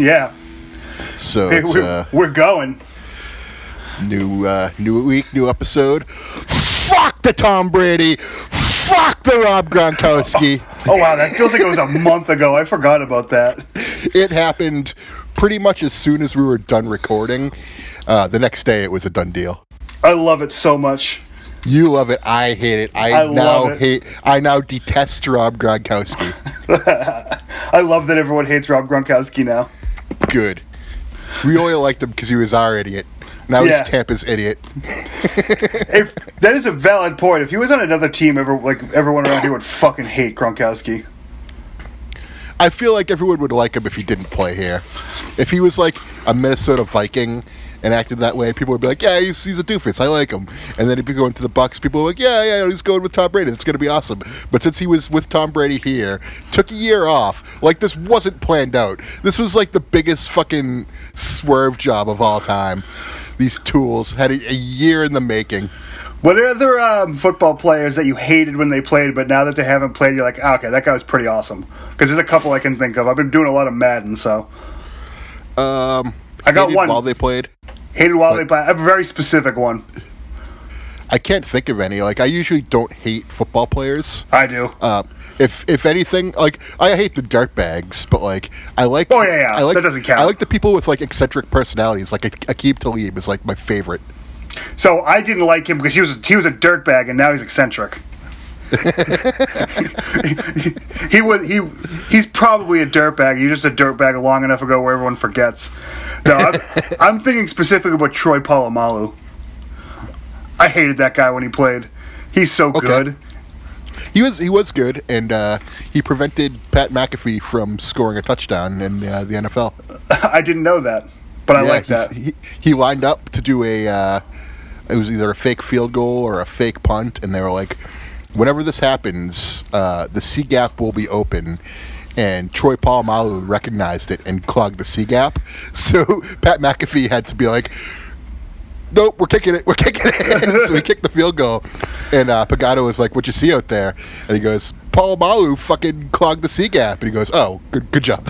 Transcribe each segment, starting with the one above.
Yeah, So Hey, we're, uh, we're going. new uh, new week, new episode. Fuck the Tom Brady. Fuck the Rob Gronkowski. Oh wow, that feels like it was a month ago. I forgot about that. it happened pretty much as soon as we were done recording. Uh, the next day, it was a done deal. I love it so much. You love it. I hate it. I, I now it. hate. I now detest Rob Gronkowski. I love that everyone hates Rob Gronkowski now. Good. We only liked him because he was our idiot. Now Yeah. he's Tampa's idiot. If that is a valid point, if he was on another team, ever like everyone around here would fucking hate Gronkowski. I feel like everyone would like him if he didn't play here. If he was like a Minnesota Viking and acted that way, people would be like, "Yeah, he's, he's a doofus. I like him." And then if you go into the Bucs, people are like, "Yeah, yeah, he's going with Tom Brady. It's going to be awesome." But since he was with Tom Brady here, took a year off, like this wasn't planned out. This was like the biggest fucking swerve job of all time. These tools had a, a year in the making. What are other um, football players that you hated when they played, but now that they haven't played, you're like, ah, okay, that guy was pretty awesome? Because there's a couple I can think of. I've been doing a lot of Madden, so Um, I got hated one. while they played. hated while they played. I have a very specific one. I can't think of any. Like I usually don't hate football players. I do. Uh, if if anything, like I hate the dirtbags, but like I like. Oh, yeah, yeah. I like, That doesn't count. I like the people with like eccentric personalities. Like Aqib Talib is like my favorite. So I didn't like him because he was he was a dirtbag, and now he's eccentric. he was he he's probably a dirtbag. He's just a dirtbag long enough ago where everyone forgets. No, I'm, I'm thinking specifically about Troy Polamalu. I hated that guy when he played. He's so good. He was he was good, and uh, he prevented Pat McAfee from scoring a touchdown in uh, the NFL. I didn't know that, but I Yeah, like that. He, he lined up to do a. Uh, it was either a fake field goal or a fake punt, and they were like, "Whenever this happens, uh, the C gap will be open." And Troy Polamalu recognized it and clogged the C gap. So Pat McAfee had to be like, "Nope, we're kicking it. We're kicking it." so he kicked the field goal, and uh, Pagano was like, "What you see out there?" And he goes, "Polamalu fucking clogged the C gap." And he goes, "Oh, good, good job."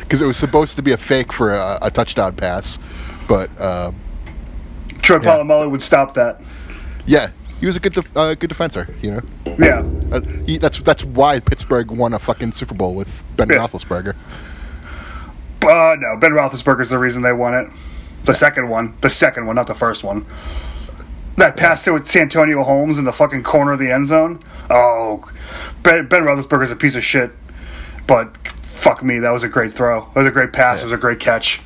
Because it was supposed to be a fake for a, a touchdown pass, but uh, Troy Yeah. Polamalu would stop that. yeah, he was a good def- uh, good defender. You know, Yeah. uh, he, that's that's why Pittsburgh won a fucking Super Bowl with Ben Yes. Roethlisberger. Uh, no, Ben Roethlisberger's the reason they won it. The second one. The second one, not the first one. That pass to with Santonio Holmes in the fucking corner of the end zone. Oh, Ben, ben Roethlisberger's a piece of shit. But fuck me, that was a great throw. That was a great pass. It was a great catch.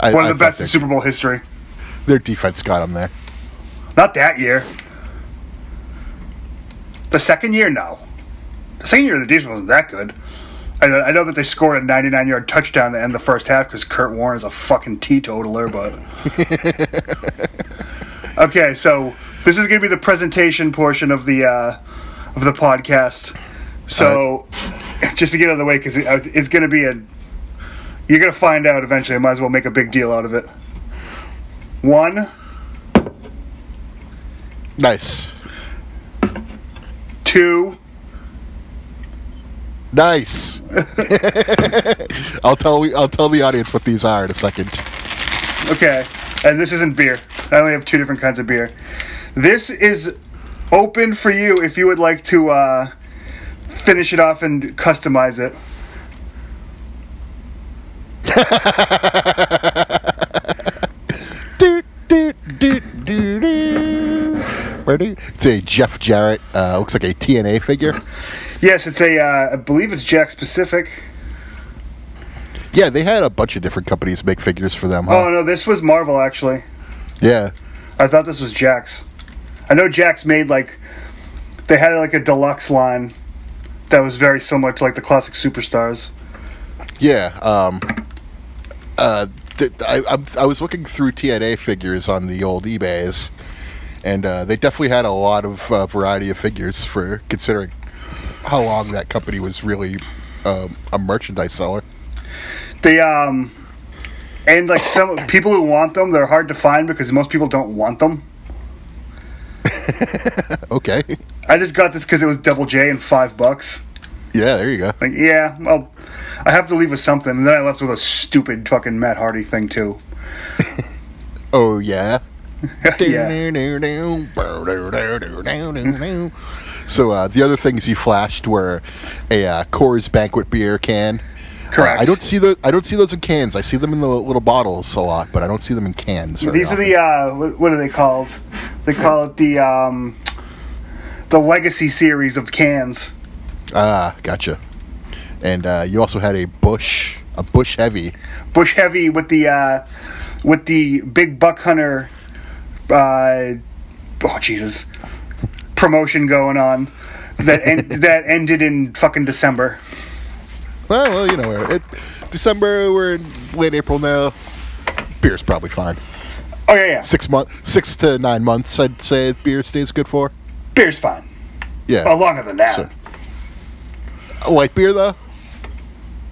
I, One of I the best in Super Bowl history. Their defense got him there. Not that year. The second year, no. The second year, the defense wasn't that good. I know, I know that they scored a 99 yard touchdown the end the first half because Kurt Warner is a fucking teetotaler, but. okay, so this is going to be the presentation portion of the uh, of the podcast. So, just to get out of the way, because it, it's going to be a. You're going to find out eventually. I might as well make a big deal out of it. One, Nice, two, nice. I'll tell I'll tell the audience what these are in a second. Okay, and this isn't beer. I only have two different kinds of beer. This is open for you if you would like to uh, finish it off and customize it. Do, do, do, do, It's a Jeff Jarrett. Uh, looks like a TNA figure. Yes, it's a. Uh, I believe it's Jakks Pacific. Yeah, they had a bunch of different companies make figures for them. Oh no, this was Marvel actually. Yeah. I thought this was Jakks. I know Jakks made like they had like a deluxe line that was very similar to like the classic superstars. Yeah. Um, uh, th- I, I, I was looking through TNA figures on the old eBays, and uh, they definitely had a lot of uh, variety of figures for considering how long that company was really um, a merchandise seller. They um and like some people who want them, they're hard to find because most people don't want them. Okay. I just got this because it was double J and five bucks. Yeah, there you go. Like, yeah, well, I have to leave with something, and then I left with a stupid fucking Matt Hardy thing too. Oh yeah. yeah. So uh, the other things you flashed were a uh, Coors Banquet beer can. Correct. Uh, I don't see the I don't see those in cans. I see them in the little bottles a lot, but I don't see them in cans. These are the uh, what, what are they called? They call it the um, the Legacy series of cans. ah, gotcha. And uh, you also had a Busch a Busch Heavy. Busch Heavy with the uh, with the big buck hunter. Uh, oh Jesus! Promotion going on that en- that ended in fucking December. Well, well, you know, we're it, December. We're in late April now. Beer's probably fine. Oh yeah, yeah. Six month, six to nine months. I'd say beer stays good for. Beer's fine. Yeah. Oh, longer than that. So- light beer though.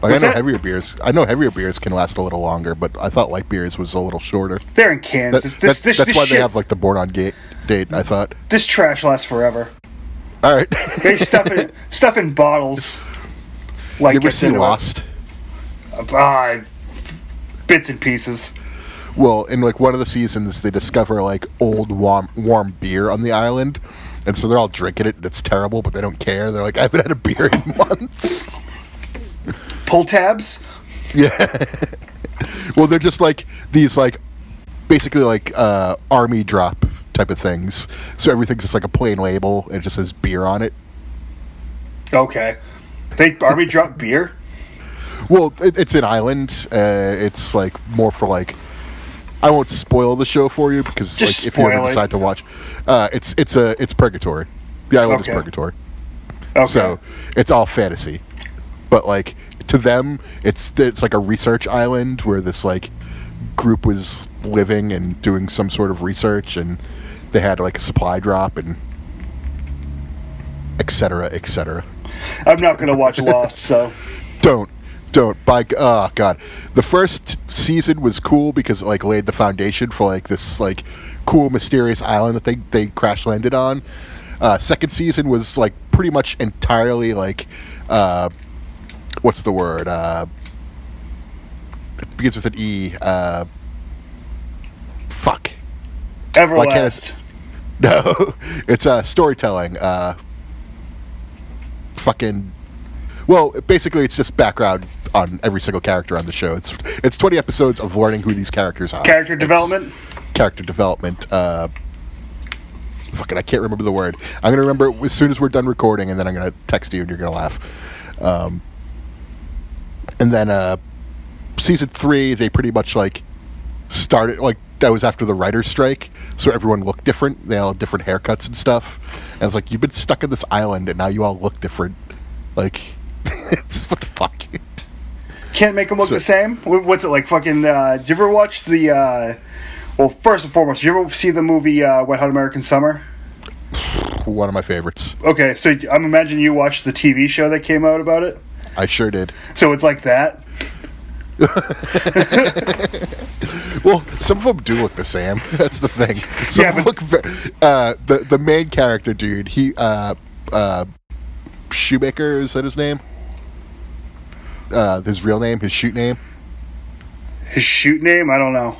Like, I know that? heavier beers. I know heavier beers can last a little longer, but I thought light beers was a little shorter. They're in cans. That- this that's this, that's this why shit, they have like the born on gate date. I thought. this trash lasts forever. All right. They stuff it stuff in bottles. Like you ever see it. Lost? Ah, bits and pieces. Well, in like one of the seasons, they discover like old warm warm beer on the island, and so they're all drinking it. and It's terrible, but they don't care. They're like, I haven't had a beer in months. Pull tabs. Yeah. well, they're just like these like basically like uh, army drop type of things. So everything's just like a plain label. And it just says beer on it. Okay. They army drop beer. Well, it, it's an island. Uh, it's like more for like. I won't spoil the show for you because like if you ever it. decide to watch, uh, it's it's a it's purgatory. The island Okay. is purgatory. Okay. So it's all fantasy, but like to them, it's it's like a research island where this like group was living and doing some sort of research, and they had like a supply drop and etc. cetera, et cetera. I'm not gonna watch Lost, so Don't, don't. By oh god, the first season was cool because it like laid the foundation for like this like cool mysterious island that they they crash landed on. Uh, second season was like pretty much entirely like uh, what's the word? Uh, it begins with an E. Uh, fuck. Everlast. No, it's uh, storytelling. Uh, fucking. Well, basically, it's just background on every single character on the show. It's it's twenty episodes of learning who these characters are. Character It's development. Character development. Uh, fucking, I can't remember the word. I'm gonna remember it as soon as we're done recording, and then I'm gonna text you, and you're gonna laugh. Um, and then uh, season three, they pretty much like started like that was after the writer's strike, so everyone looked different. They all had different haircuts and stuff. And it's like you've been stuck in this island, and now you all look different. Like, it's, what the fuck? Can't make them look So- the same. What's it like? Fucking. Uh, did you ever watch the? Uh, well, first and foremost, did you ever see the movie uh, Wet Hot American Summer? One of my favorites. Okay, so I'm imagining you watched the TV show that came out about it. I sure did. So it's like that. Well, some of them do look the same. That's the thing. Some Yeah, but- look uh, the the main character, dude. He uh, uh, Shoemaker is that his name? Uh, his real name, his shoot name. His shoot name, I don't know.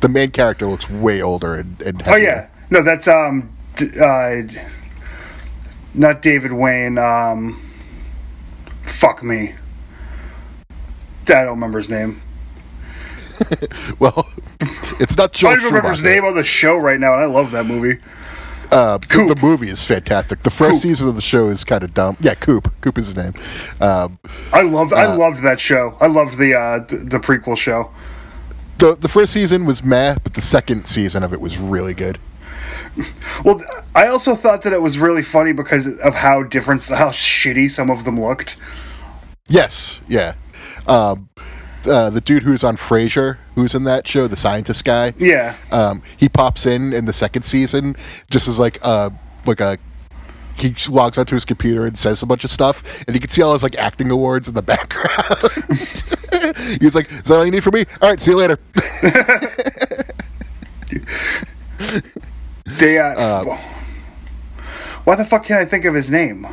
The main character looks way older and, and Oh yeah, no, that's um, d- uh, not David Wain. Um, fuck me. I don't remember his name. Well, it's not I don't remember his name on the show right now, and I love that movie. Uh, the- Coop. The movie is fantastic. The first Coop. season of the show is kind of dumb. Yeah, Coop. Coop is his name. Um, I loved, Uh, I loved that show. I loved the uh, the, the prequel show. the the first season was meh, but the second season of it was really good. Well, I also thought that it was really funny because of how different, how shitty some of them looked. Yes, yeah. Um, uh, the dude who's on Frasier, who's in that show, the scientist guy. Yeah, Um, he pops in in the second season just as like uh like a he logs onto his computer and says a bunch of stuff, and you can see all his like acting awards in the background. He's like, "Is that all you need from me? All right, see you later." they. Uh, why the fuck can't I think of his name?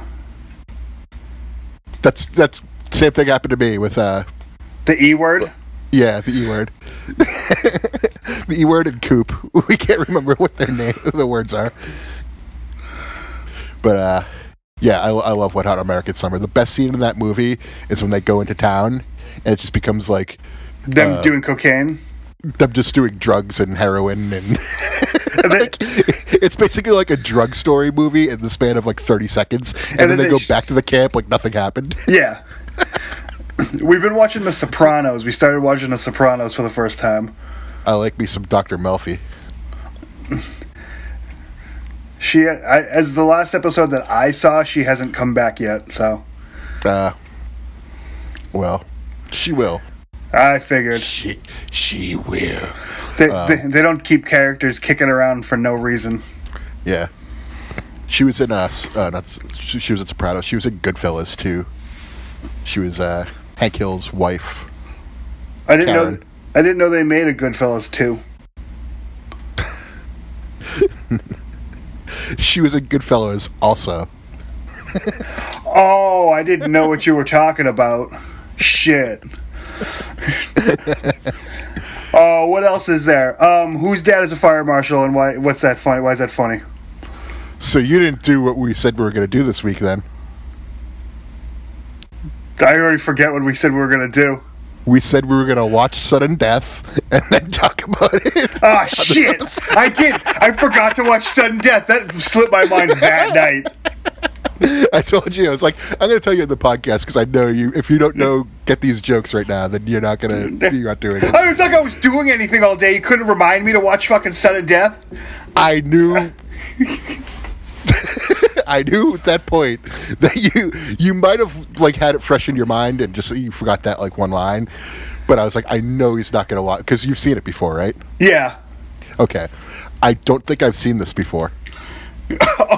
That's That's that's same thing happened to me with uh The E word. yeah the e word, the e word and coop. We can't remember what their name the words are. But uh, yeah, I, I love Wet Hot American Summer. The best scene in that movie is when they go into town and it just becomes like Them Uh, doing cocaine. Them just doing drugs and heroin and And then- like, it's basically like a drug story movie in the span of like 30 seconds and, And then, then they, they go sh- back to the camp like nothing happened Yeah. We've been watching The Sopranos. We started watching The Sopranos for the first time. i like me some dr melfi She, I, as the last episode that I saw, she hasn't come back yet. So uh, well she will I figured she she will they, they, they don't keep characters kicking around for no reason. yeah she was in uh, s- uh not she, she was in sopranos she was in goodfellas too she was uh hank hill's wife I didn't know. I didn't know they made a Goodfellas too. she was in goodfellas also Oh, I didn't know what you were talking about. Shit. oh, what else is there? Um, whose dad is a fire marshal, and why? What's that funny? Why is that funny? so you didn't do what we said we were going to do this week then I already forget what we said we were gonna do. we said we were going to watch sudden death and then talk about it Ah, shit! I did. I forgot to watch Sudden Death. That slipped my mind that night. I told you I was like, I'm going to tell you in the podcast because I know you. If you don't know, get these jokes right now, then you're not going to. You're not doing it. I was like I was doing anything all day. You couldn't remind me to watch fucking Sudden Death. I knew. I knew at that point that you you might have like had it fresh in your mind and just you forgot that like one line, but I was like, I know he's not going to watch because you've seen it before, right? Yeah. Okay, I don't think I've seen this before.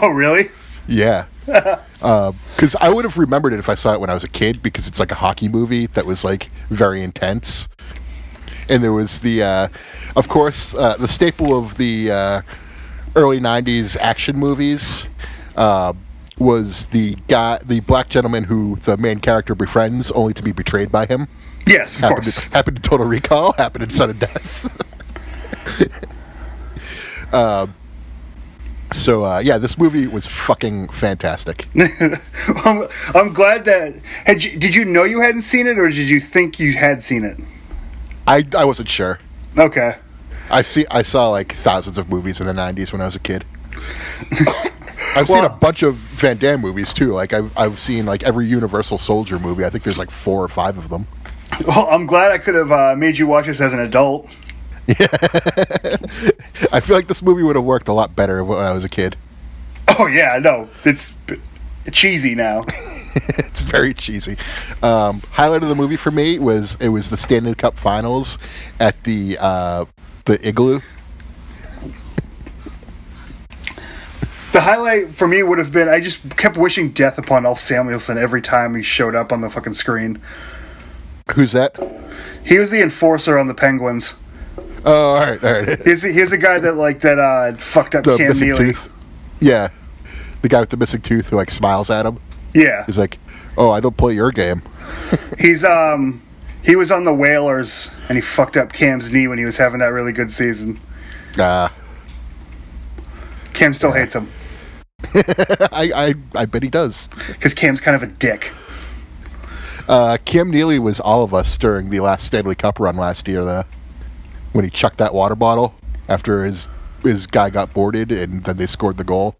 Oh, really? Yeah. Because I would have remembered it if I saw it when I was a kid because it's like a hockey movie that was like very intense. And there was the, uh, of course, uh, the staple of the uh, early 90s action movies uh, was the guy, the black gentleman who the main character befriends only to be betrayed by him. Yes, of Happened, course. to, happened in Total Recall, happened in Sudden Death. so, uh, yeah, this movie was fucking fantastic. I'm, I'm glad that. Had you, did you know you hadn't seen it, or did you think you had seen it? I, I wasn't sure. Okay. I see. I saw like thousands of movies in the '90s when I was a kid. I've seen a bunch of Van Damme movies too. Like I've I've seen like every Universal Soldier movie. I think there's like four or five of them. Well, I'm glad I could have uh, made you watch this as an adult. I feel like this movie would have worked a lot better when I was a kid. Oh yeah, no, it's cheesy now. it's very cheesy. Um, highlight of the movie for me was it was the Stanley Cup Finals at the uh, the Igloo. The highlight for me would have been I just kept wishing death upon Ulf Samuelsson every time he showed up on the fucking screen. Who's that? He was the enforcer on the Penguins. Oh, all right, all right. He's the, he's the guy that like that uh, fucked up The Cam missing Neely. tooth. Yeah, the guy with the missing tooth who like smiles at him. Yeah, He's like, "Oh, I don't play your game." he's um he was on the Whalers and he fucked up Cam's knee when he was having that really good season. Uh, Cam still hates him I, I I bet he does. because Cam's kind of a dick. Uh, Cam Neely was all of us during the last Stanley Cup run last year. The when he chucked that water bottle after his his guy got boarded and then they scored the goal.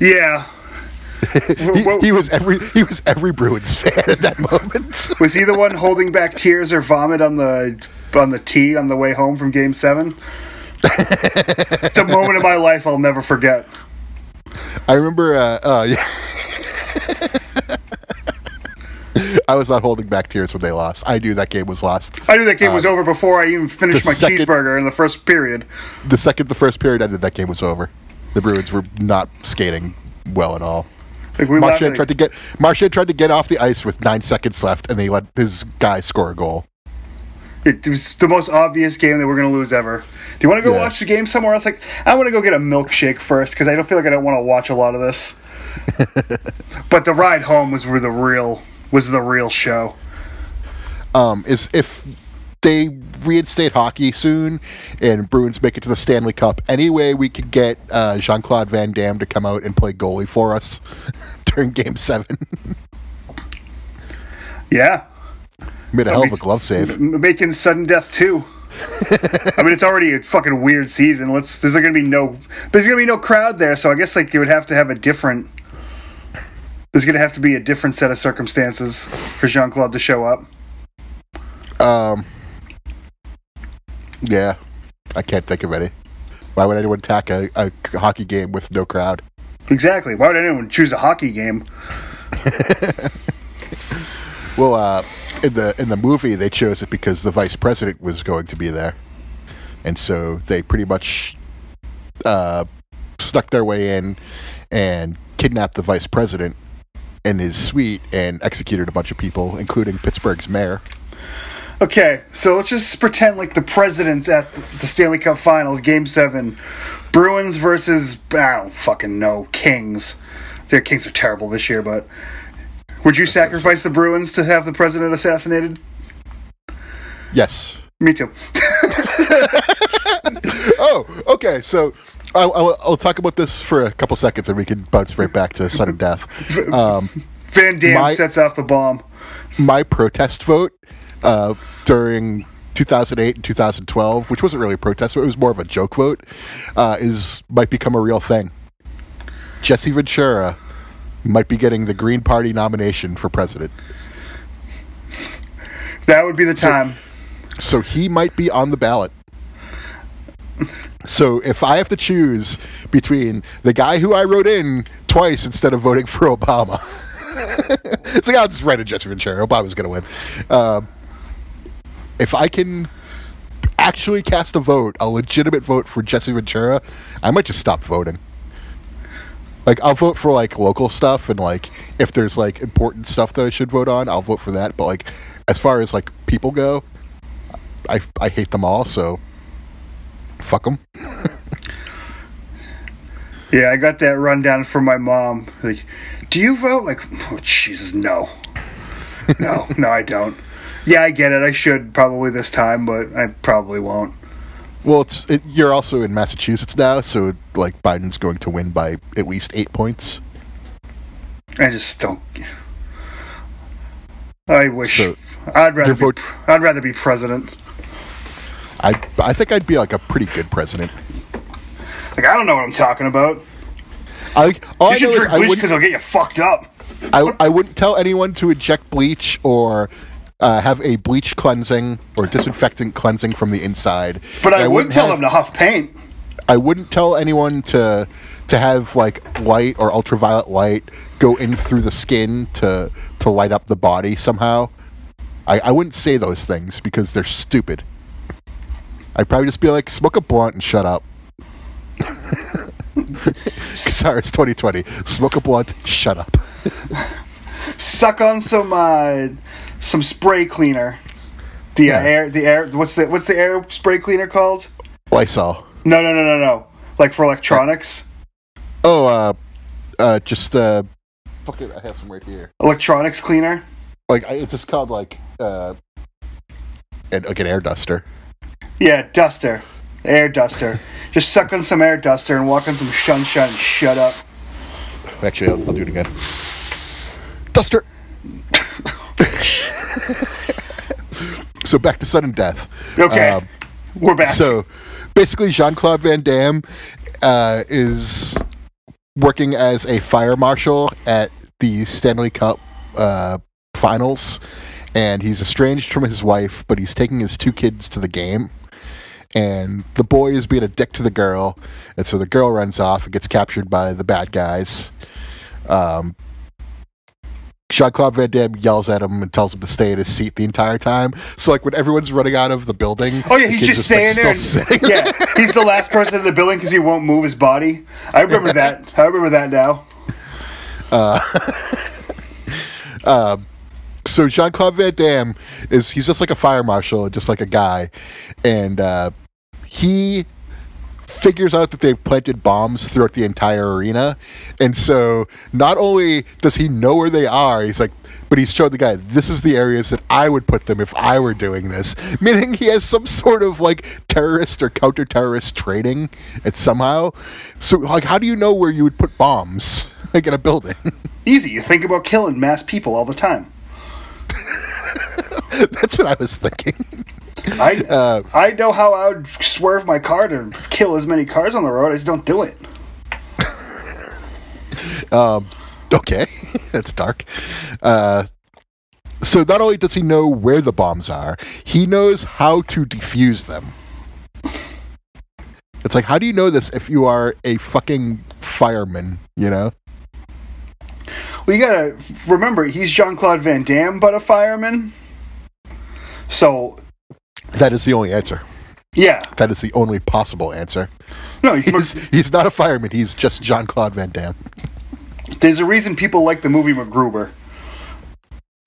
Yeah. He, he was every he was every Bruins fan at that moment. Was he the one holding back tears or vomit on the on the tee on the way home from Game Seven? it's a moment in my life I'll never forget. I remember. Uh, uh, yeah. I was not holding back tears when they lost. I knew that game was lost. I knew that game was um, over before I even finished my second- cheeseburger in the first period. The second the first period ended, that game was over. The Bruins were not skating well at all. Like Marchand tried to get Marchand tried to get off the ice with nine seconds left, and they let his guy score a goal. It was the most obvious game that we're going to lose ever. Do you want to go Yeah. watch the game somewhere else? Like, I want to go get a milkshake first because I don't feel like I don't want to watch a lot of this. but the ride home was where the real was the real show. um, is if they reinstate hockey soon and Bruins make it to the Stanley Cup, any way we could get uh, Jean Claude Van Damme to come out and play goalie for us during Game Seven. Yeah, Made a hell of a glove save. M- making sudden death too. I mean, it's already a fucking weird season. Let's. There's gonna be no. There's gonna be no crowd there, so I guess like you would have to have a different. There's gonna have to be a different set of circumstances for Jean Claude to show up. Um, yeah, I can't think of any. Why would anyone attack a, a hockey game with no crowd? Exactly. Why would anyone choose a hockey game? Well, uh, in the in the movie, they chose it because the vice president was going to be there, and so they pretty much uh, snuck their way in and kidnapped the vice president in his suite and executed a bunch of people, including Pittsburgh's mayor. Okay, so let's just pretend like the president's at the Stanley Cup Finals, Game Seven, Bruins versus I don't fucking know Kings. Their Kings are terrible this year, but would you sacrifice the Bruins to have the president assassinated? Yes. Me too. Oh, okay. So I'll, I'll, I'll talk about this for a couple seconds, and we can bounce right back to sudden death. Um, Van My- sets off the bomb. my protest vote uh, during 2008 and 2012, which wasn't really a protest, but it was more of a joke vote, uh, is might become a real thing. Jesse Ventura might be getting the Green Party nomination for president, That would be the time. so he might be on the ballot. So if I have to choose between the guy who I wrote in twice instead of voting for Obama, so yeah, I'll just write in Jesse Ventura. Obama's going to win. Um if I can actually cast a vote, a legitimate vote for Jesse Ventura, I might just stop voting. Like I'll vote for like local stuff and like if there's like important stuff that I should vote on, I'll vote for that. But like as far as like people go, I I hate them all. So fuck them. Yeah, I got that rundown from my mom. Like, do you vote? Like, oh, Jesus, no. No, no, I don't. Yeah, I get it. I should probably this time, but I probably won't. Well, it's it, you're also in Massachusetts now, so like Biden's going to win by at least eight points. I just don't. I wish. So, I'd rather be, vote- I'd rather be president. I I think I'd be like a pretty good president. Like I don't know what I'm talking about. I all I You should know drink bleach because it'll get you fucked up. I, I wouldn't tell anyone to inject bleach or uh, have a bleach cleansing or disinfectant cleansing from the inside. But I, And wouldn't tell have- them to huff paint. I wouldn't tell anyone to to have like light or ultraviolet light go in through the skin to to light up the body somehow. I, I wouldn't say those things because they're stupid. I'd probably just be like, smoke a blunt and shut up. Sorry, it's 2020. Smoke a blunt, shut up. Suck on some uh, some spray cleaner. The uh, Yeah. air, the air. What's the what's the air spray cleaner called? Lysol. No, no, no, no, no. Like for electronics. Oh, uh, uh, just uh, fuck it. I have some right here. Electronics cleaner. Like, I, it's just called like uh, an, like an air duster. Yeah, duster. Air duster. Just suck on some air duster and walk on some sunshine and shut up. Actually, I'll, I'll do it again. Duster. so back to sudden death. Okay. Um, We're back. so basically, Jean Claude Van Damme uh, is working as a fire marshal at the Stanley Cup uh, finals, and he's estranged from his wife, but he's taking his two kids to the game. And the boy is being a dick to the girl, and so the girl runs off and gets captured by the bad guys. Um, Jean Claude Van Damme yells at him and tells him to stay in his seat the entire time. So, like, when everyone's running out of the building, Oh yeah, he's kid's just staying there. still and- yeah, he's the last person in the building because he won't move his body. I remember that. I remember that now. so Jean Claude Van Damme is he's just like a fire marshal, just like a guy, and uh, he figures out that they've planted bombs throughout the entire arena, and so not only does he know where they are, he's like, but he's showed the guy this is the areas that I would put them if I were doing this. Meaning he has some sort of like terrorist or counter-terrorist training, and somehow, so like, how do you know where you would put bombs like in a building? Easy. You think about killing mass people all the time. That's what I was thinking. I Uh, I know how I would swerve my car to kill as many cars on the road. I just don't do it. Okay, that's dark. Uh, so not only does he know where the bombs are, he knows how to defuse them. It's like, how do you know this if you are a fucking fireman? You know? Well, you gotta remember he's Jean Claude Van Damme, but a fireman. So That is the only answer. yeah, That is the only possible answer. no, he's, He's, he's not a fireman. He's just John Claude Van Damme. there's a reason people like the movie MacGruber.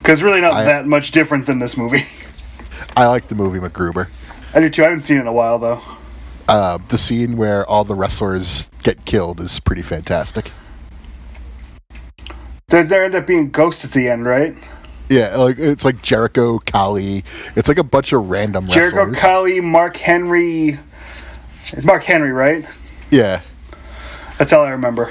Because really not I- that much different than this movie. I like the movie MacGruber. I do too. I haven't seen it in a while though. Uh, the scene where all the wrestlers get killed is pretty fantastic. There, there end up being ghosts at the end, right? Yeah, like it's like Jericho, Khali. It's like a bunch of random wrestlers. Jericho, wrestlers. Khali, Mark Henry. It's Mark Henry, right? yeah, That's all I remember.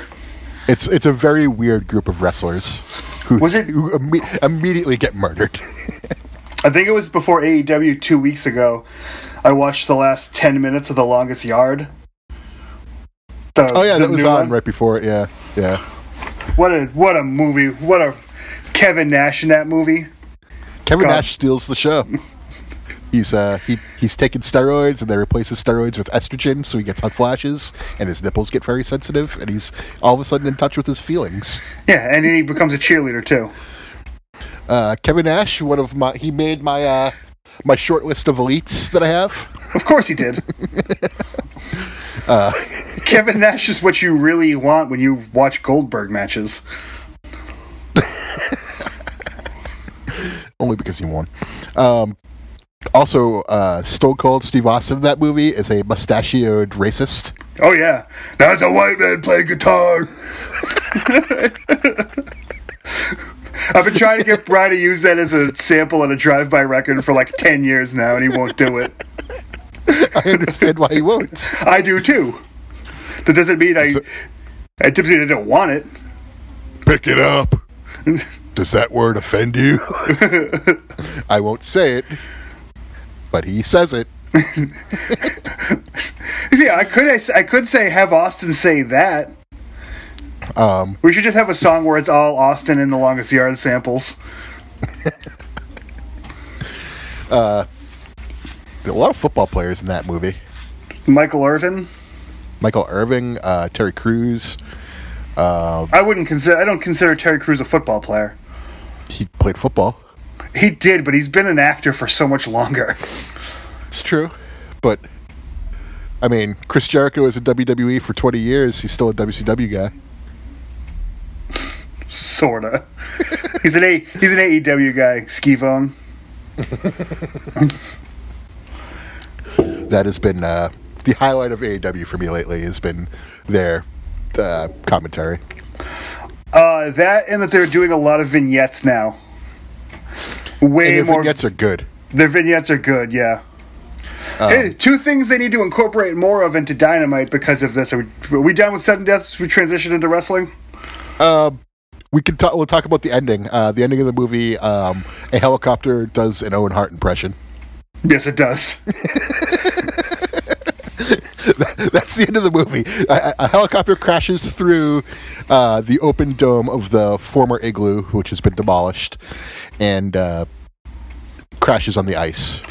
it's it's a very weird group of wrestlers who Was it- who imme- immediately get murdered. I think it was before AEW two weeks ago. I watched the last ten minutes of The Longest Yard. Oh yeah, that was on one. right before it. Yeah, yeah. What a what a movie! What a Kevin Nash in that movie. Kevin God. Nash steals the show. He's uh he he's taking steroids and they replace his steroids with estrogen, so he gets hot flashes and his nipples get very sensitive, and he's all of a sudden in touch with his feelings. Yeah, and then he becomes a cheerleader too. Uh, Kevin Nash, one of my he made my uh my short list of elites that I have. Of course he did. Uh, Kevin Nash is what you really want when you watch Goldberg matches. Only because he won. Um, also, uh, Stone Cold Steve Austin in that movie is a mustachioed racist. Oh yeah, now it's a white man playing guitar. I've been trying to get Brian to use that as a sample on a drive-by record for like ten years now, and he won't do it. I understand why he won't. I do too. That doesn't mean I. So- I typically don't want it. Pick it up. Does that word offend you? I won't say it, but he says it. Yeah, I could. I could say have Austin say that. Um, We should just have a song where it's all Austin in the longest yard samples. there are a lot of football players in that movie. Michael Irvin. Michael Irving, uh, Terry Crews. I wouldn't consider. I don't consider Terry Crews a football player. He played football. He did, but he's been an actor for so much longer. It's true, but I mean, Chris Jericho was in WWE for 20 years. He's still a WCW guy. Sorta. he's an A. He's an AEW guy. Schiavone. That has been uh, the highlight of AEW for me lately. Has been their uh, commentary. Uh, that and that they're doing a lot of vignettes now. Way more. vignettes are good. Their vignettes are good. Yeah. Um, hey, two things they need to incorporate more of into Dynamite because of this. Are we, are we done with sudden deaths? We transition into wrestling. Um, we can talk. We'll talk about the ending. Uh, the ending of the movie. Um, a helicopter does an Owen Hart impression. Yes, it does. That's the end of the movie. A, a helicopter crashes through uh, the open dome of the former igloo, which has been demolished, and uh, crashes on the ice.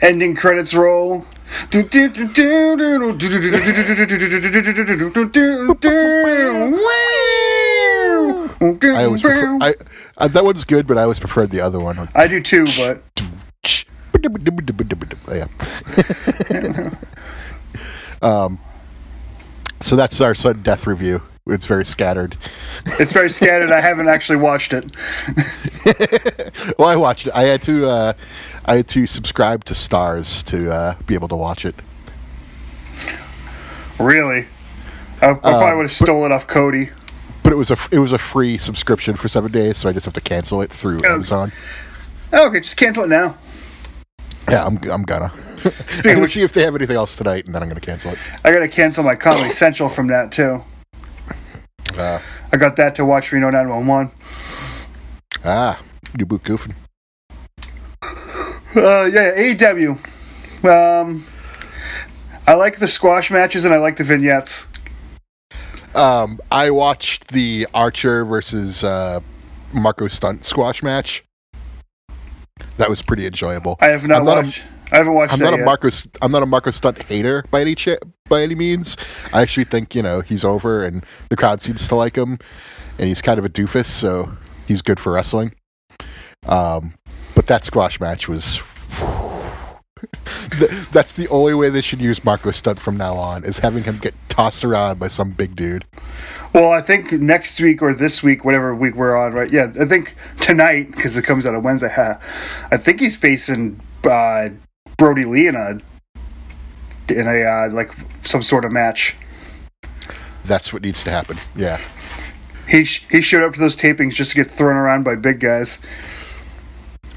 Ending credits roll. I always prefer, I, uh, that one's good, but I always preferred the other one. I do too, but Yeah. Um, so that's our sudden death review. It's very scattered. it's very scattered. I haven't actually watched it. Well, I watched it. I had to. Uh, I had to subscribe to Starz to uh, be able to watch it. Really? I, I probably would have stole it off Cody. But it was a it was a free subscription for seven days, so I just have to cancel it through Yeah. Amazon. Oh, okay, just cancel it now. Yeah, I'm I'm gonna. I'm of which- see if they have anything else tonight, and then I'm gonna cancel it. I gotta cancel my Comedy Central from that too. Uh, I got that to watch Reno 911. ah, you boot goofing. Uh, yeah, AEW. Um, I like the squash matches and I like the vignettes. Um, I watched the Archer versus uh, Marko Stunt squash match. That was pretty enjoyable. I have not I'm not a- watched. I haven't watched I'm not a yet. Marcos. I'm not a Marko Stunt hater by any ch- by any means. I actually think you know he's over, and the crowd seems to like him, and he's kind of a doofus, so he's good for wrestling. Um, but that squash match was. That's the only way they should use Marko Stunt from now on is having him get tossed around by some big dude. Well, I think next week or this week, whatever week we're on, right? Yeah, I think tonight because it comes out on Wednesday. I think he's facing uh, Brodie Lee in a in a uh, like some sort of match. That's what needs to happen. Yeah. He sh- he showed up to those tapings just to get thrown around by big guys.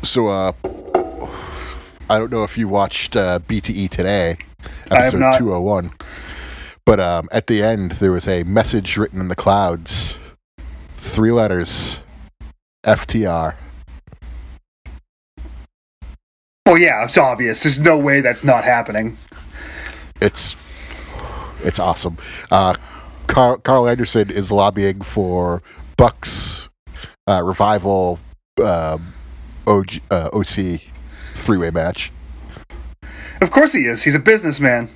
So, uh, I don't know if you watched uh, BTE today, episode not. 201. But um, at the end, there was a message written in the clouds. Three letters FTR. Oh yeah, it's obvious. There's no way that's not happening. It's it's awesome. Uh, Carl, Karl Anderson is lobbying for Bucks uh, revival um OG, uh, OC three way match. Of course he is. He's a businessman.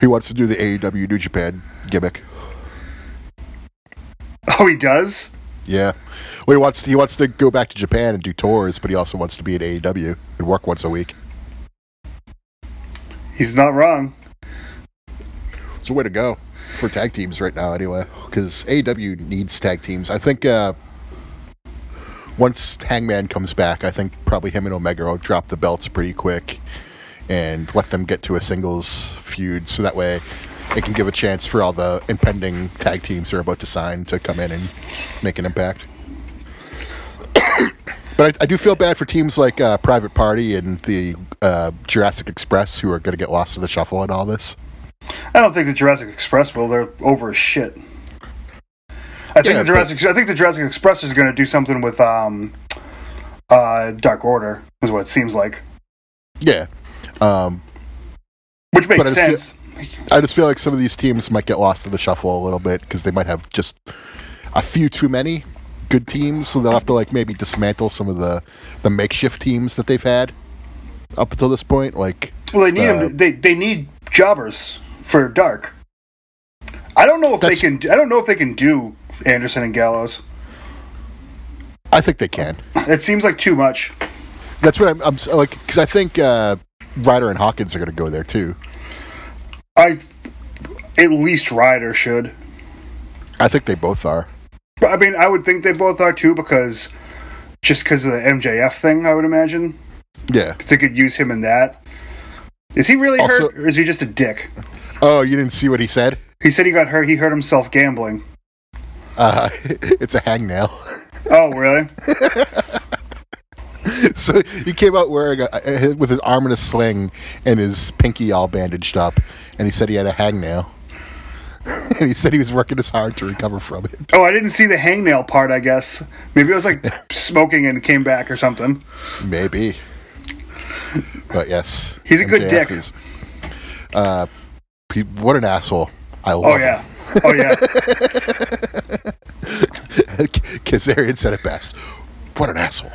He wants to do the AEW New Japan gimmick. Oh, he does. Yeah. Well, he wants he wants to go back to Japan and do tours, but he also wants to be at AEW and work once a week. He's not wrong. It's a way to go for tag teams right now, anyway, because AEW needs tag teams. I think uh, once Hangman comes back, I think probably him and Omega will drop the belts pretty quick and let them get to a singles feud, so that way it can give a chance for all the impending tag teams who are about to sign to come in and make an impact. But I, I do feel bad for teams like uh, Private Party and the uh, Jurassic Express who are going to get lost in the shuffle and all this. I don't think the Jurassic Express will. They're over as shit. I think Yeah, the Jurassic. I think the Jurassic Express is going to do something with um, uh, Dark Order. Is what it seems like, Yeah. Um, which makes I feel- sense. I just feel like some of these teams might get lost in the shuffle a little bit because they might have just a few too many good teams, so they'll have to like maybe dismantle some of the the makeshift teams that they've had up until this point. Like, Well, they need uh, them. They they need jobbers for Dark. I don't know if they can. I don't know if they can do Anderson and Gallows. I think they can. It seems like too much. That's what I'm, I'm like because I think uh, Ryder and Hawkins are going to go there too. I at least Ryder should. I think they both are. But I mean, I would think they both are too because just because of the MJF thing, I would imagine. Yeah. 'Cause they could use him in that. Is he really Also- hurt, or is he just a dick? Oh, you didn't see what he said? He said he got hurt. He hurt himself gambling. Uh, it's a hangnail. Oh, really? so he came out wearing a, a, with his arm in a sling and his pinky all bandaged up, and he said he had a hangnail. and he said he was working as hard to recover from it. Oh, I didn't see the hangnail part. I guess maybe it was like smoking and came back or something. Maybe, but yes, He's a good dick. is- uh, he, what an asshole! I love Oh yeah. Oh yeah. Kazarian said it best. What an asshole!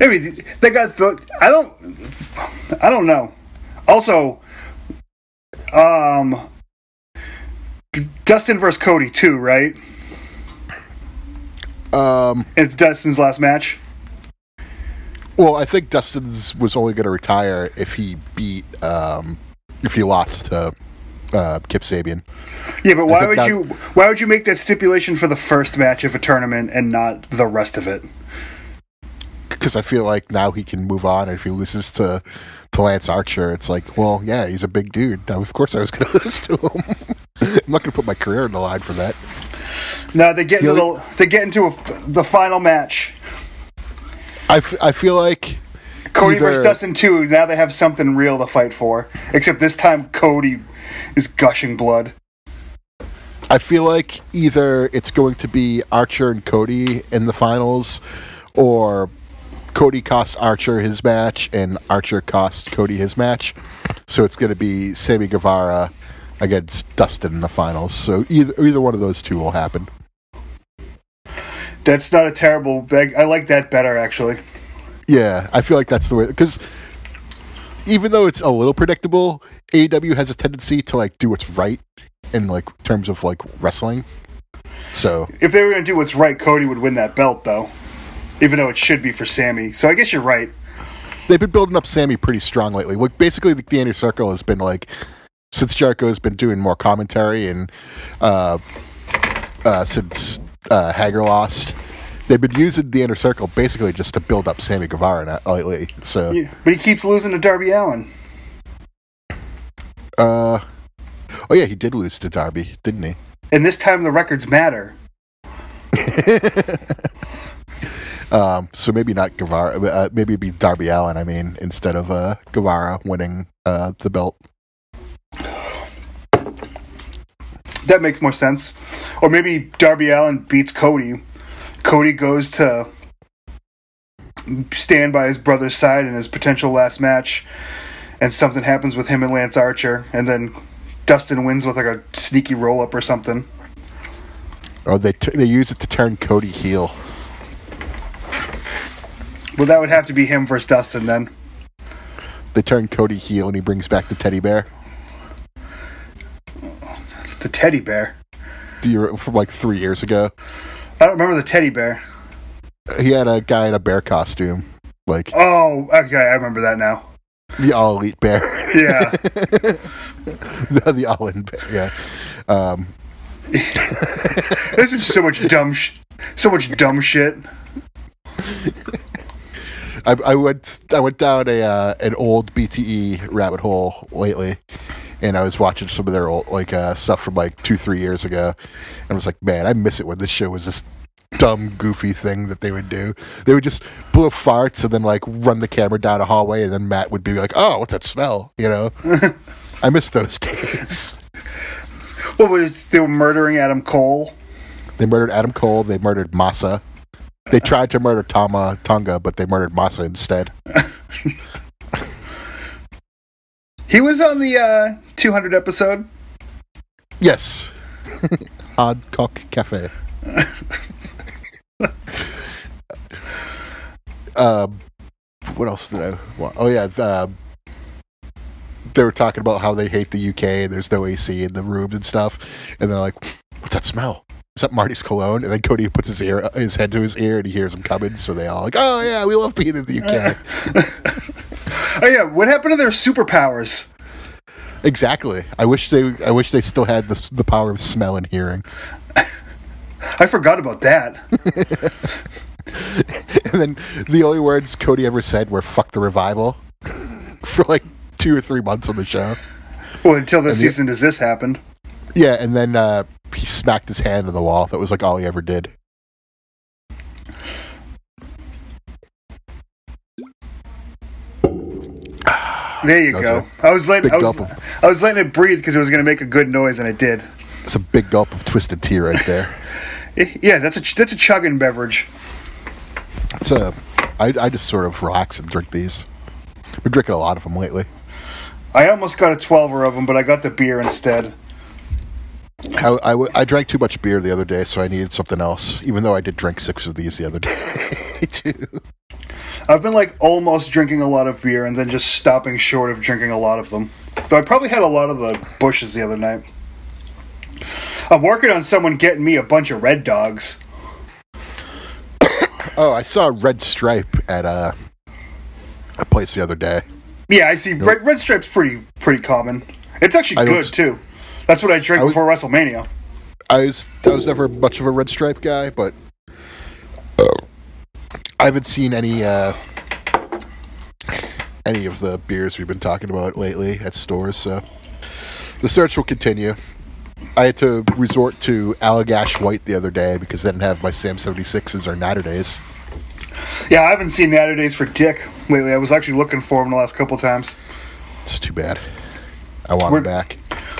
Maybe they got the. I don't. I don't know. Also, um, Dustin versus Cody too, right? Um, It's Dustin's last match. well, I think Dustin's was only going to retire if he beat, um, if he lost to uh, Kip Sabian. Yeah, but why would that- you? Why would you make that stipulation for the first match of a tournament and not the rest of it? because I feel like now he can move on. If he loses to to Lance Archer, it's like, well, yeah, he's a big dude. Now, of course, I was going to lose to him. I'm not going to put my career on the line for that. No, they get into the, they get into a, the final match. I, f- I feel like Cody Either- versus Dustin two. Now they have something real to fight for. Except this time, Cody is gushing blood. I feel like either it's going to be Archer and Cody in the finals, or Cody costs Archer his match and Archer costs Cody his match. So it's going to be Sammy Guevara against Dustin in the finals. So either either one of those two will happen. That's not a terrible. I, I like that better actually. Yeah, I feel like that's the way because even though it's a little predictable, AEW has a tendency to like do what's right in like terms of like wrestling. So If they were going to do what's right, Cody would win that belt though. Even though it should be for Sammy. So I guess you're right. they've been building up Sammy pretty strong lately. Like basically, the, the inner circle has been like since Jericho has been doing more commentary and uh, uh, since uh, Hager lost, they've been using the inner circle basically just to build up Sammy Guevara lately. So, Yeah, But he keeps losing to Darby Allin. Uh, oh yeah, he did lose to Darby, didn't he? And this time the records matter. Um, so maybe not Guevara, uh, maybe it'd be Darby Allin. I mean, instead of uh, Guevara winning uh, the belt. That makes more sense. Or maybe Darby Allin beats Cody. Cody goes to stand by his brother's side in his potential last match, and something happens with him and Lance Archer, and then Dustin wins with like a sneaky roll up or something. Oh, they t- they use it to turn Cody heel. Well, that would have to be him versus Dustin then. They turn Cody heel and he brings back the teddy bear. The teddy bear. Do you from like three years ago? I don't remember the teddy bear. He had a guy in a bear costume, like Oh, okay, I remember that now. The all elite bear. Yeah. the, the all in bear. Yeah. Um, There's just so much dumb sh- so much dumb shit. I, I went I went down a uh, an old BTE rabbit hole lately, and I was watching some of their old like uh, stuff from like two three years ago, and I was like, man, I miss it when this show was this dumb goofy thing that they would do. They would just blow farts and then like run the camera down a hallway, and then Matt would be like, oh, what's that smell? You know. I miss those days. What was they were murdering Adam Cole? They murdered Adam Cole. They murdered Massa. They tried to murder Tama Tonga, but they murdered Massa instead. He was on the uh, 200 episode. Yes. Odd Cock Cafe. Um, what else did I want? Oh, yeah. The, they were talking about how they hate the UK and there's no AC in the rooms and stuff. And they're like, what's that smell? Is that Marty's cologne? And then Cody puts his ear, his head to his ear, and he hears him coming. So they all like, "Oh yeah, we love being in the UK." Oh yeah, what happened to their superpowers? exactly. I wish they, I wish they still had the the power of smell and hearing. I forgot about that. And then the only words Cody ever said were "fuck the revival" for like two or three months on the show. Well, until this And the- season as this happened. Yeah, and then uh, he smacked his hand on the wall. That was like all he ever did. There you go. I was letting I was, of- I was letting it breathe because it was going to make a good noise, and it did. It's a big gulp of twisted tea right there. Yeah, that's a that's a chugging beverage. It's a, I, I just sort of relax and drink these. We're drinking a lot of them lately. I almost got a 12er of them, but I got the beer instead. I, I, w- I drank too much beer the other day, so I needed something else. Even though I did drink six of these the other day too. I've been like almost drinking a lot of beer and then just stopping short of drinking a lot of them. Though I probably had a lot of the Busches the other night. I'm working on someone getting me a bunch of red dogs. Oh, I saw a red stripe at a, a place the other day. Yeah, I see. Red, red stripe's pretty pretty common. It's actually I good s- too. That's what I drank I was- before WrestleMania. I was I was never much of a red stripe guy, but I haven't seen any uh, any of the beers we've been talking about lately at stores, so the search will continue. I had to resort to Allagash White the other day because I didn't have my Sam 76s or Natterdays. Yeah, I haven't seen Natterdays for Dick lately. I was actually looking for him the last couple times. It's too bad. I want We're- them back.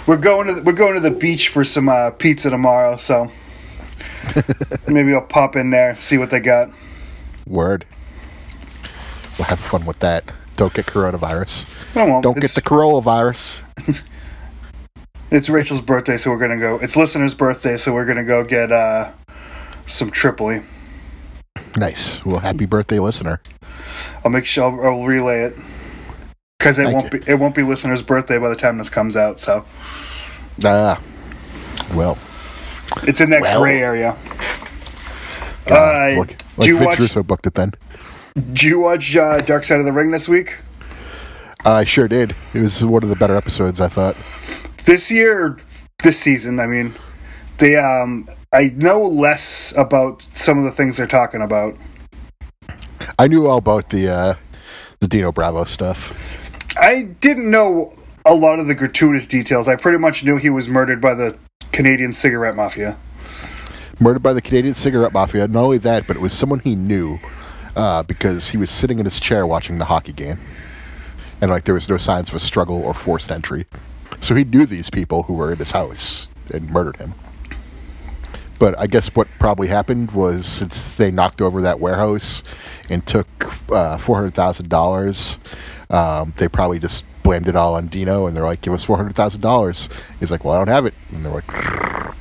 We're going to the, we're going to the beach for some uh, pizza tomorrow, so maybe I'll pop in there see what they got. Word. We'll have fun with that. Don't get coronavirus. Oh, well, Don't it's, get the coronavirus. It's Rachel's birthday, so we're gonna go. It's listener's birthday, so we're gonna go get uh, some Tripoli. Nice. Well, happy birthday, listener. I'll make sure I'll, I'll relay it because it Thank won't you. be it won't be listener's birthday by the time this comes out. So Ah. well. it's in that Well. gray area. Uh, Uh, look, do like you Vince watch? Russo booked it then. Did you watch uh, Dark Side of the Ring this week? I sure did. It was one of the better episodes, I thought. This year, this season. I mean, they um. I know less about some of the things they're talking about. I knew all about the uh, the Dino Bravo stuff. I didn't know a lot of the gratuitous details. I pretty much knew he was murdered by the Canadian cigarette mafia. Murdered by the Canadian cigarette mafia. Not only that, but it was someone he knew uh, because he was sitting in his chair watching the hockey game, and like there was no signs of a struggle or forced entry. So he knew these people who were in his house and murdered him. But I guess what probably happened was since they knocked over that warehouse and took uh, four hundred thousand dollars, um, they probably just blamed it all on Dino, and they're like, "Give us four hundred thousand dollars." He's like, "Well, I don't have it," and they're like,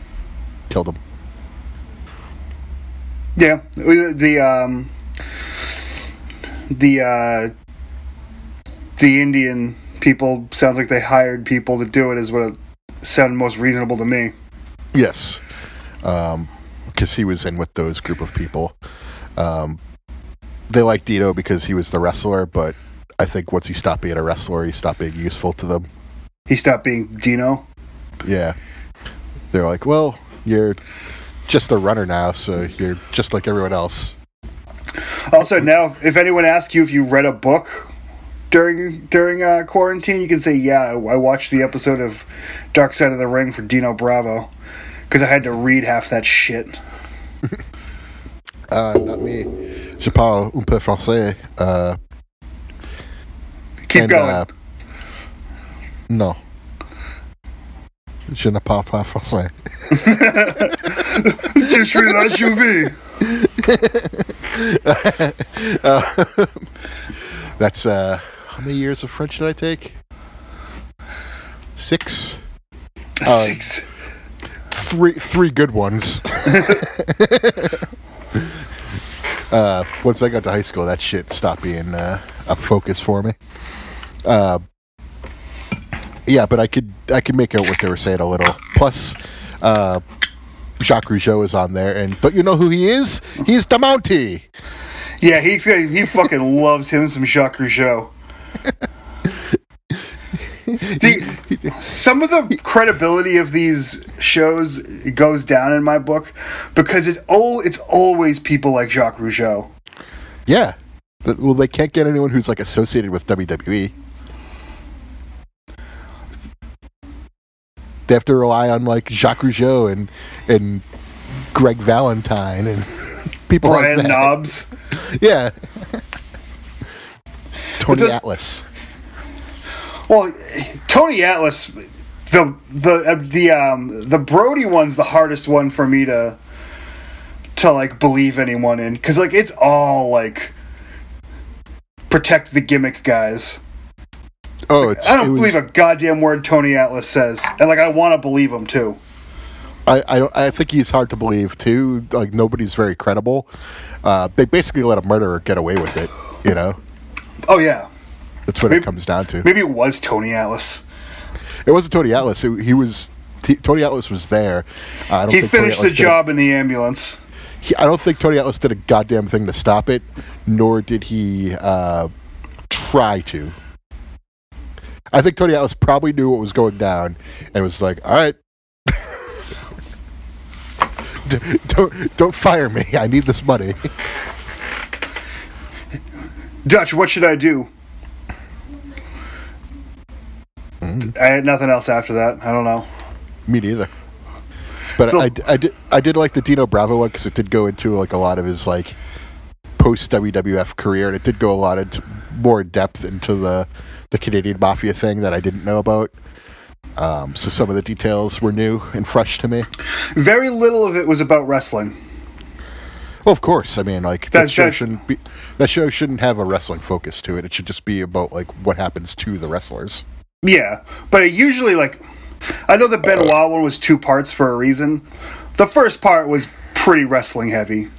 "Killed him." Yeah, the um, the uh, the Indian people sounds like they hired people to do it. Is what it sounded most reasonable to me. Yes, because he was in with those group of people. Um, they like Dino because he was the wrestler, but I think once he stopped being a wrestler, he stopped being useful to them. He stopped being Dino. Yeah, they're like, "Well, you're just a runner now, so you're just like everyone else." Also, now if anyone asks you if you read a book during during uh, quarantine, you can say, "Yeah, I watched the episode of Dark Side of the Ring for Dino Bravo." Because I had to read half that shit. Uh, not me. Je parle un peu français. Uh, Keep and, going. uh, non. Je ne parle pas français. Je suis la cheville. That's uh, how many years of French did I take? Six. Uh, Six. Three, three good ones. uh, once I got to high school, that shit stopped being uh, a focus for me. Uh, yeah, but I could I could make out what they were saying a little. Plus, uh, Jacques Rougeau is on there, and don't you know who he is? He's the Mountie. Yeah, he's he fucking loves him some Jacques Rougeau. The, some of the credibility of these shows goes down in my book because it's all it's always people like Jacques Rougeau. Yeah. Well, they can't get anyone who's like associated with WWE. They have to rely on like Jacques Rougeau and and Greg Valentine and people Brian like that. Knobbs. Yeah. Tony does- Atlas. Well, Tony Atlas, the the uh, the um the Brody one's the hardest one for me to to like believe anyone in because like it's all like protect the gimmick guys. Oh, it's, I don't was- believe a goddamn word Tony Atlas says, and like I want to believe him too. I, I don't. I think he's hard to believe too. Like nobody's very credible. Uh, they basically let a murderer get away with it. You know, Oh yeah, that's what Maybe- it comes down to. maybe it was Tony Atlas. It wasn't Tony Atlas. It, he was. Tony Atlas was there. Uh, I don't He think finished the job in the ambulance. he, I don't think Tony Atlas did a goddamn thing to stop it, nor did he uh, try to. I think Tony Atlas probably knew what was going down and was like, "All right, don't don't fire me. I need this money." Dutch, what should I do? Mm. I had nothing else after that. I don't know. Me neither. But So- I, I did I did like the Dino Bravo one because it did go into like a lot of his like post WWF career, and it did go a lot into more depth into the the Canadian Mafia thing that I didn't know about. Um, so some of the details were new and fresh to me. Very little of it was about wrestling. Well, of course. I mean, like that That's- show shouldn't be that show shouldn't have a wrestling focus to it. It should just be about like what happens to the wrestlers. Yeah, but it usually like I know the Benoit uh, one was two parts for a reason. The first part was pretty wrestling heavy.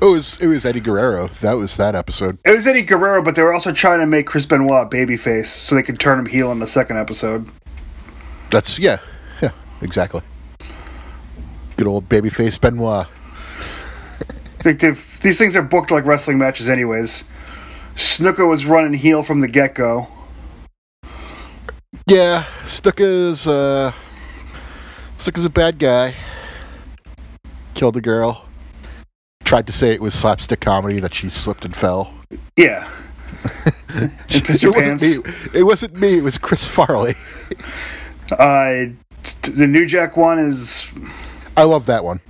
It was it was Eddie Guerrero. That was that episode. It was Eddie Guerrero, but they were also trying to make Chris Benoit a babyface so they could turn him heel in the second episode. That's yeah, yeah, exactly. Good old babyface Benoit. Like these things are booked like wrestling matches, anyways. Snuka was running heel from the get go. Yeah, Snuka's uh Snuka's a bad guy. Killed a girl. Tried to say it was slapstick comedy that she slipped and fell. Yeah. and pissed her it wasn't pants. me. It wasn't me. It was Chris Farley. Uh, the New Jack one is I love that one.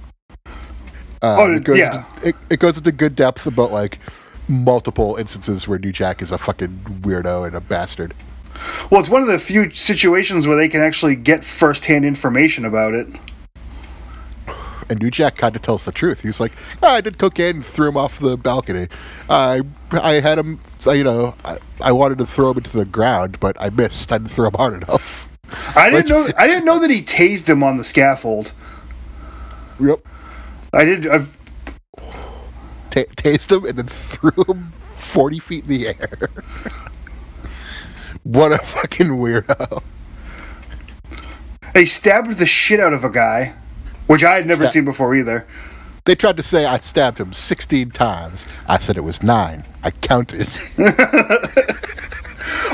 Uh, Oh, it goes yeah. Into, it, it goes into good depth about like multiple instances where New Jack is a fucking weirdo and a bastard. well, it's one of the few situations where they can actually get first-hand information about it. And New Jack kind of tells the truth. He's like, "Ah, I did cocaine and threw him off the balcony. I I had him, you know, I, I wanted to throw him into the ground, but I missed. I didn't throw him hard enough. I didn't Which- know. I didn't know that he tased him on the scaffold. Yep. I did. I, Ta tased him and then threw them 40 feet in the air. what a fucking weirdo. they stabbed the shit out of a guy, which I had never Stab- seen before either. They tried to say I stabbed him 16 times. I said it was nine. I counted.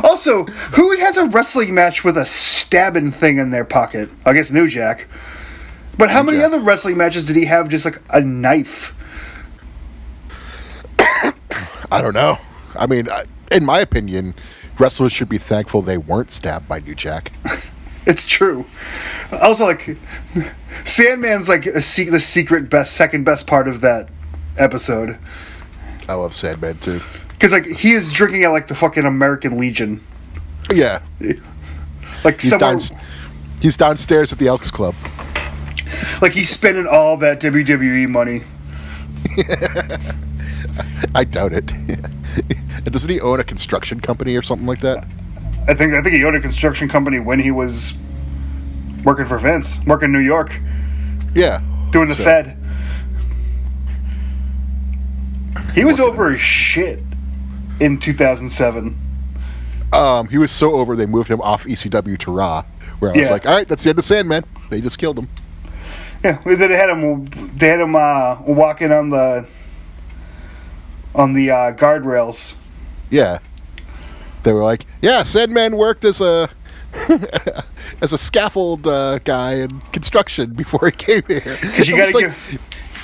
Also, who has a wrestling match with a stabbing thing in their pocket? I guess New Jack. But how many other wrestling matches did he have just like a knife? I don't know. I mean, in my opinion, wrestlers should be thankful they weren't stabbed by New Jack. It's true. Also, like Sandman's like a se- the secret best, second best part of that episode I love Sandman too. because like he is drinking at like the fucking American Legion, Yeah, like he's, somewhere, down, he's downstairs at the Elks Club. Like he's spending all that WWE money. I doubt it. Doesn't he own a construction company or something like that? I think I think he owned a construction company when he was working for Vince, working in New York, Yeah. doing the So- Fed. He was over his shit in 2007. Um, he was so over they moved him off ECW to Raw, where I was Yeah. like, all right, that's the end of Sandman. They just killed him. Yeah, they had him. They had him uh, walking on the on the uh, guardrails. Yeah. They were like, yeah, Sandman worked as a as a scaffold uh, guy in construction before he came here. Because you gotta like, give.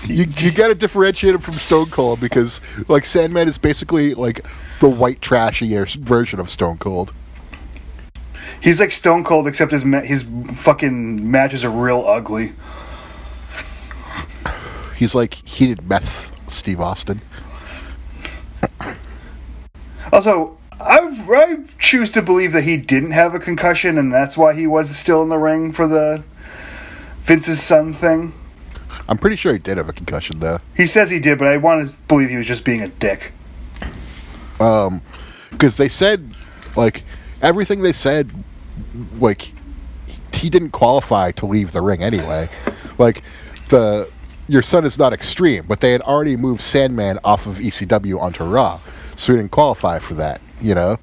you you got to differentiate him from Stone Cold because like Sandman is basically like the white trashy version of Stone Cold. He's like Stone Cold, except his ma- his fucking matches are real ugly. He's like heated meth Steve Austin. Also, I I choose to believe that he didn't have a concussion, and that's why he was still in the ring for the Vince's son thing. I'm pretty sure he did have a concussion though. He says he did, but I want to believe he was just being a dick. um because they said like everything they said like he didn't qualify to leave the ring anyway like the your son is not extreme but they had already moved sandman off of ecw onto raw so he didn't qualify for that you know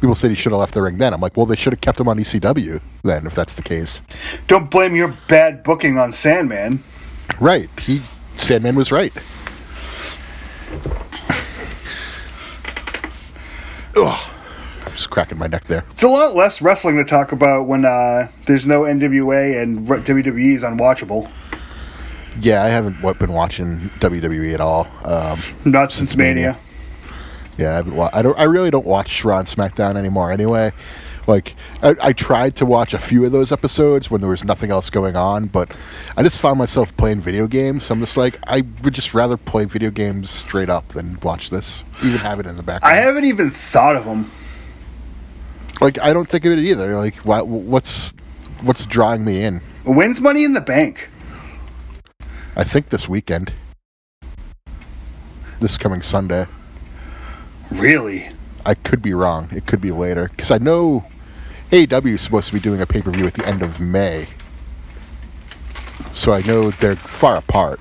people said he should have left the ring then i'm like well they should have kept him on ecw then if that's the case Don't blame your bad booking on Sandman. right he sandman was right Ugh. I'm just cracking my neck there It's a lot less wrestling to talk about when uh, there's no NWA and WWE is unwatchable. Yeah, I haven't been watching WWE at all. Um, Not since Mania. Yeah, I haven't. Wa- I don't. I really don't watch Raw and SmackDown anymore. Anyway, like I, I tried to watch a few of those episodes when there was nothing else going on, but I just found myself playing video games. So I'm just like, I would just rather play video games straight up than watch this. Even have it in the background. I haven't even thought of them. like I don't think of it either. Like why, what's what's drawing me in? When's Money in the Bank? I think this weekend. This coming Sunday. Really? I could be wrong. It could be later because I know AEW is supposed to be doing a pay per view at the end of May, so I know they're far apart.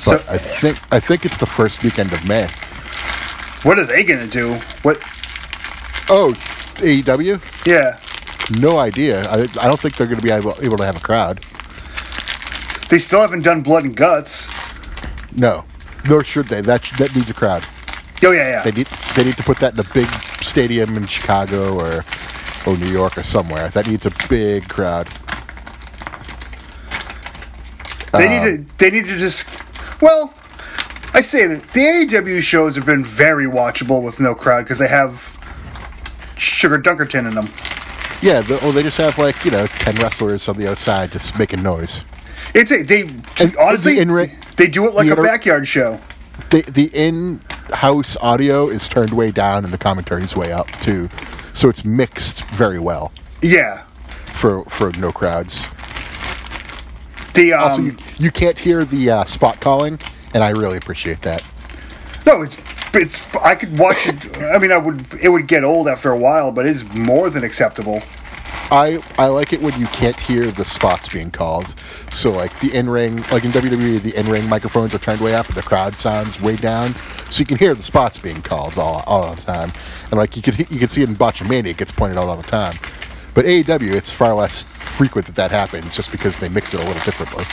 So I think I think it's the first weekend of May. what are they gonna do? What? Oh, AEW? Yeah, No idea. I, I don't think they're going to be able, able to have a crowd. They still haven't done Blood and Guts. No, nor should they. That that needs a crowd. Oh yeah, yeah. They need they need to put that in a big stadium in Chicago or or New York or somewhere. That needs a big crowd. They Um, need to. They need to just. Well, I say that the AEW shows have been very watchable with no crowd because they have Sugar Dunkerton in them. Yeah, the, oh, they just have like you know ten wrestlers on the outside just making noise. It's a they And honestly the they do it like a inter- backyard show. The the in-house audio is turned way down and the commentary is way up too, so it's mixed very well Yeah. for for no crowds. The um, Also, you, you can't hear the uh, spot calling, and I really appreciate that. no, it's it's I could watch it. I mean, I would it would get old after a while, but it's more than acceptable. I I like it when you can't hear the spots being called. So like the in ring, like in WWE, the in ring microphones are turned way up and the crowd sounds way down, so you can hear the spots being called all, all the time. And like you could you can see it in Botchamania, it gets pointed out all the time. But AEW, it's far less frequent that that happens, just because they mix it a little differently.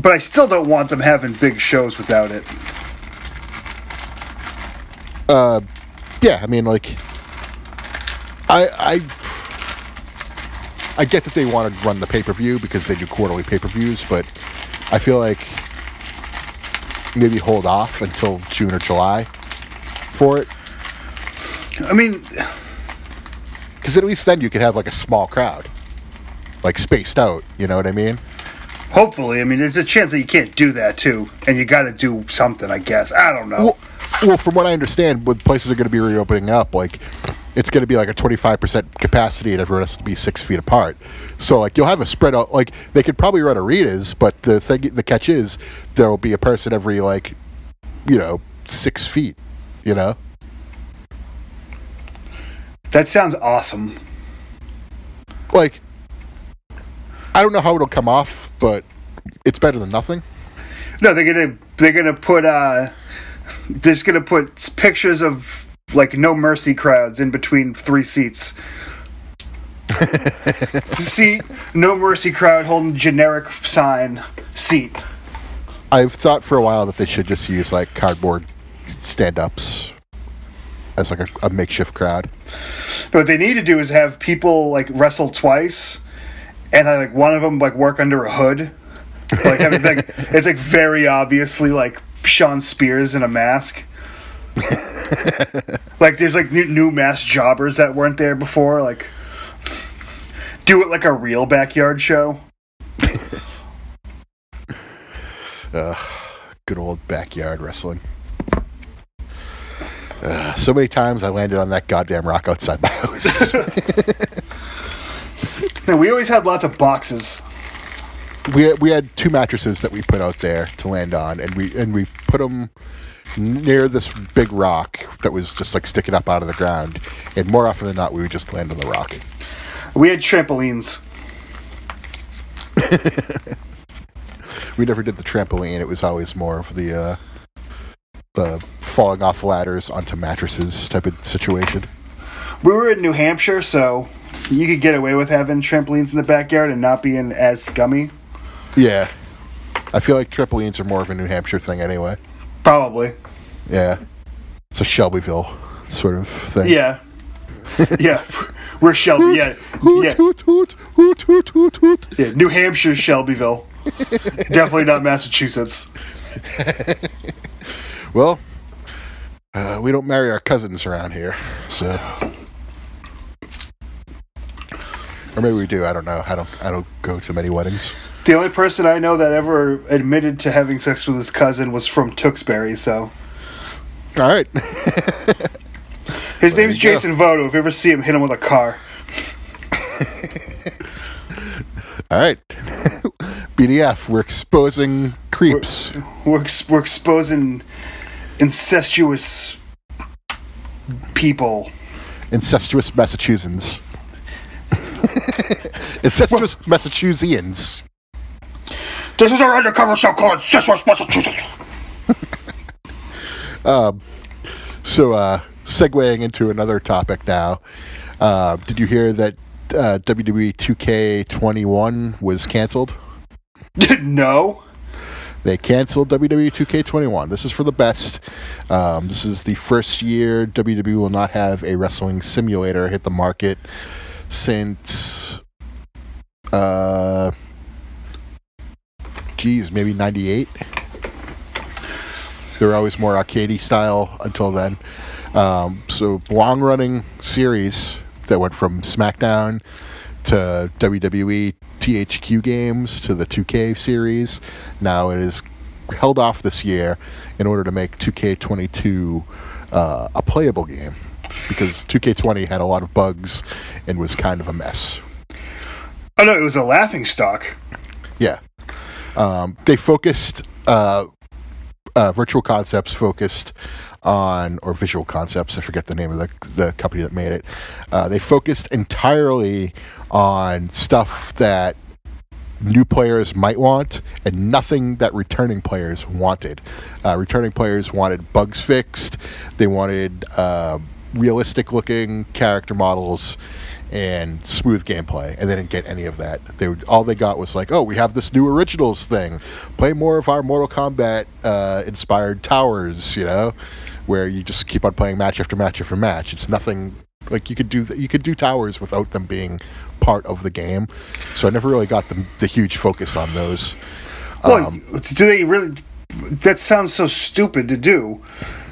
But I still don't want them having big shows without it. Uh, yeah, I mean like I I I get that they want to run the pay per view because they do quarterly pay per views, but I feel like maybe hold off until June or July for it, I mean, because at least then you could have like a small crowd, like spaced out. You know what I mean? hopefully, I mean, there's a chance that you can't do that too, and you got to do something. I guess I don't know. Well, well, from what I understand, when places are going to be reopening up, like it's going to be like a 25% capacity and everyone has to be six feet apart. So like you'll have a spread out. Like they could probably run arenas, but the thing, the catch is there will be a person every like, you know, six feet. You know, that sounds awesome. like I don't know how it'll come off, but it's better than nothing. No, they're gonna they're gonna put uh, they're just gonna put pictures of like no mercy crowds in between three seats. seat, no mercy crowd holding generic sign. Seat. I've thought for a while that they should just use like cardboard stand-ups as like a, a makeshift crowd. What they need to do is have people like wrestle twice, and like one of them like work under a hood. Like, have like it's like very obviously like Shawn Spears in a mask. like there's like new, new mass jobbers that weren't there before. Like do it like a real backyard show. Good old backyard wrestling. Uh, so many times I landed on that goddamn rock outside my house. No, we always had lots of boxes. we we had two mattresses that we put out there to land on, and we and we put them near this big rock that was just like sticking up out of the ground. And more often than not, we would just land on the rock. We had trampolines. We never did the trampoline. It was always more of the uh, the falling off ladders onto mattresses type of situation. We were in New Hampshire, so you could get away with having trampolines in the backyard and not being as scummy. Yeah, I feel like trampolines are more of a New Hampshire thing anyway. Probably. Yeah, it's a Shelbyville sort of thing. Yeah. yeah. We're Shelby. Yeah. Hoot, Yeah. hoot, hoot, hoot, hoot, hoot, hoot. yeah. New Hampshire, Shelbyville. Definitely not Massachusetts. well, uh, we don't marry our cousins around here, so. Or maybe we do. I don't know. I don't. I don't go to many weddings. The only person I know that ever admitted to having sex with his cousin was from Tewksbury, so. All right. His There name's go. Jason Voto. If you ever see him, hit him with a car. All right. BDF. We're exposing creeps. We're, ex- we're exposing incestuous people. Incestuous Massachusetts. Incestuous Massachusettsians. This is our undercover show called Incestuous Massachusetts. So, uh, segueing into another topic now. Uh, did you hear that uh, WWE 2K21 was canceled? no. They canceled WWE 2K21. This is for the best. Um, this is the first year WWE will not have a wrestling simulator hit the market since, uh, geez, maybe 98. They were always more arcadey style until then. Um, so long running series that went from SmackDown to WWE THQ games to the 2K series. Now it is held off this year in order to make 2K22 uh, a playable game because 2K20 had a lot of bugs and was kind of a mess. Oh no, it was a laughing stock. Yeah. Um, they focused, uh, uh, Virtual Concepts focused on, or Visual Concepts, I forget the name of the, the company that made it. Uh, they focused entirely on stuff that new players might want and nothing that returning players wanted. Uh, returning players wanted bugs fixed, they wanted uh, realistic looking character models and smooth gameplay, and they didn't get any of that. They would, all they got was like, "Oh, we have this new originals thing. Play more of our Mortal Kombat uh, inspired towers," you know, where you just keep on playing match after match after match. It's nothing like you could do. You could do towers without them being part of the game. So I never really got the, the huge focus on those. Well, Um, do they really? That sounds so stupid to do,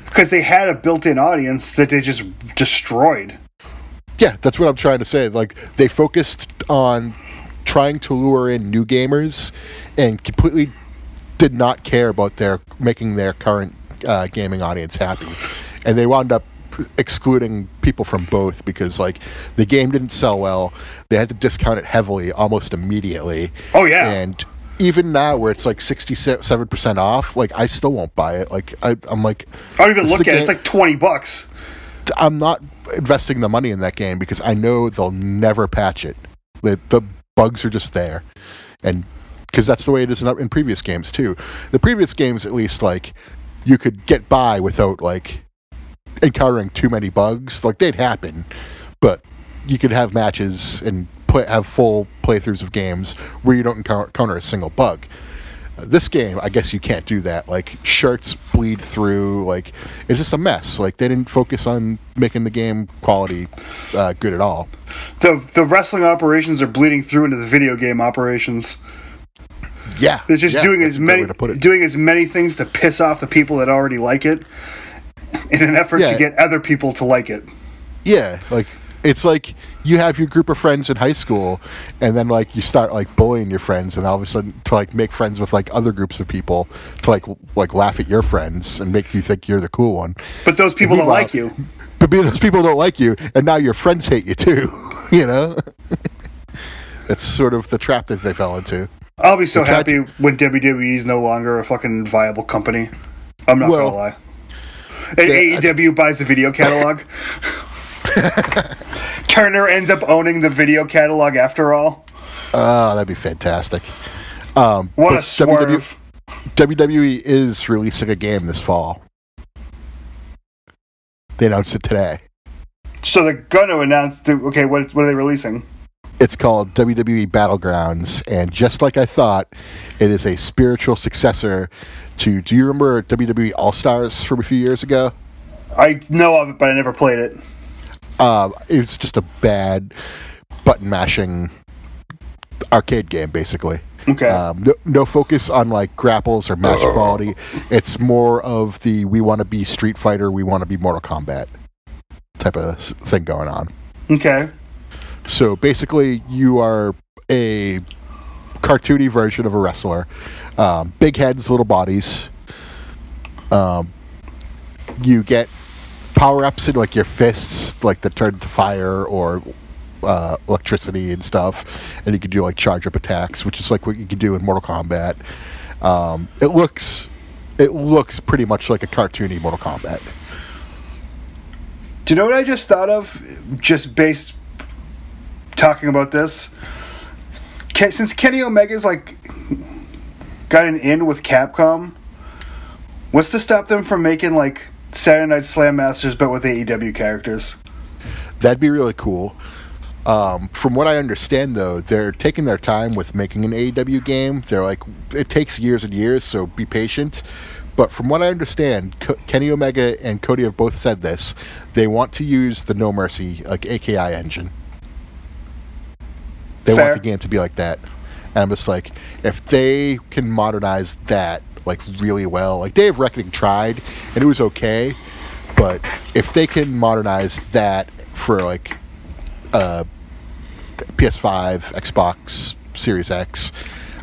because they had a built-in audience that they just destroyed. Yeah, that's what I'm trying to say. Like they focused on trying to lure in new gamers and completely did not care about their making their current uh, gaming audience happy, and they wound up excluding people from both because like the game didn't sell well. They had to discount it heavily almost immediately. Oh, yeah. and even now where it's like 67 percent off, like I still won't buy it. Like I, I'm like I don't even look at it. It's like twenty bucks. I'm not investing the money in that game because I know they'll never patch it. The, the bugs are just there, and because that's the way it is in, in previous games too. The previous games, at least, like you could get by without like encountering too many bugs. Like they'd happen, but you could have matches and play, have full playthroughs of games where you don't encounter, encounter a single bug. This game, I guess you can't do that. Like shirts bleed through. Like it's just a mess. Like they didn't focus on making the game quality uh, good at all. The the wrestling operations are bleeding through into the video game operations. Yeah, They're just yeah, doing as many to put it. doing as many things to piss off the people that already like it, in an effort Yeah. to get other people to like it. Yeah, like it's like you have your group of friends in high school, and then like you start like bullying your friends, and all of a sudden to like make friends with like other groups of people to like like laugh at your friends and make you think you're the cool one. But those people don't like you. But those people don't like you, and now your friends hate you too. you know, it's sort of the trap that they fell into. I'll be so happy when WWE is no longer a fucking viable company. I'm not Well, gonna lie. And AEW buys the video catalog. Turner ends up owning the video catalog after all. Oh, that'd be fantastic. Um, What a swerve! WWE is releasing a game this fall. They announced it today. So they're going to announce. The, okay, what what are they releasing? It's called WWE Battlegrounds, and just like I thought, it is a spiritual successor to. Do you remember WWE All Stars from a few years ago? I know of it, but I never played it. Uh, it was just a bad button mashing arcade game, basically. Okay. Um, no, no focus on like grapples or match quality. It's more of the we want to be Street Fighter, we want to be Mortal Kombat type of thing going on. okay. So basically, you are a cartoony version of a wrestler. Um, big heads, little bodies. Um, you get power ups in like your fists, like that turn to fire or uh, electricity and stuff, and you can do like charge up attacks, which is like what you can do in Mortal Kombat. Um, it looks, it looks pretty much like a cartoony Mortal Kombat. Do you know what I just thought of? Just based talking about this. Since Kenny Omega's like got an in with Capcom, what's to stop them from making like Saturday Night Slam Masters but with AEW characters? That'd be really cool. Um, from what I understand, though, they're taking their time with making an AEW game. They're like, it takes years and years, so be patient. But from what I understand, Co- Kenny Omega and Cody have both said this. They want to use the No Mercy, like AKI engine. They Fair. want the game to be like that. And I'm just like, if they can modernize that like really well, like Day of Reckoning tried, and it was okay. But if they can modernize that for like uh, PS5, Xbox Series X,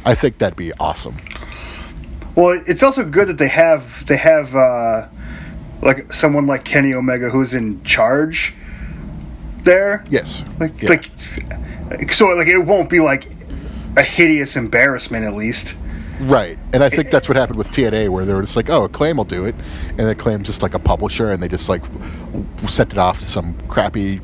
I think that'd be awesome. Well, it's also good that they have they have uh, like someone like Kenny Omega who's in charge there. Yes. Like Yeah. like so like it won't be like a hideous embarrassment at least. Right. And I think that's what happened with TNA, where they were just like, oh, Acclaim will do it. And Acclaim's just like a publisher, and they just like sent it off to some crappy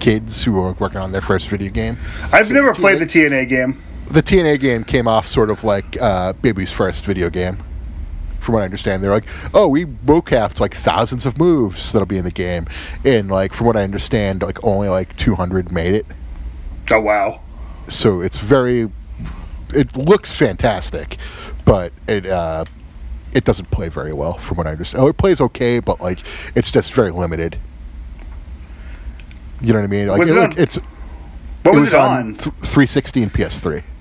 kids who were working on their first video game. I've So never TNA played the TNA game. the TNA game came off sort of like uh, Baby's first video game. From what I understand, they're like, "Oh, we mocapped like thousands of moves that'll be in the game," and like from what I understand, like only like 200 made it. Oh wow. So it's very, it looks fantastic, but it uh, it doesn't play very well from what I understand. Oh, it plays okay, but like it's just very limited. You know what I mean? Like Was it look, on- it's What was, it on? th- 360 and PS3.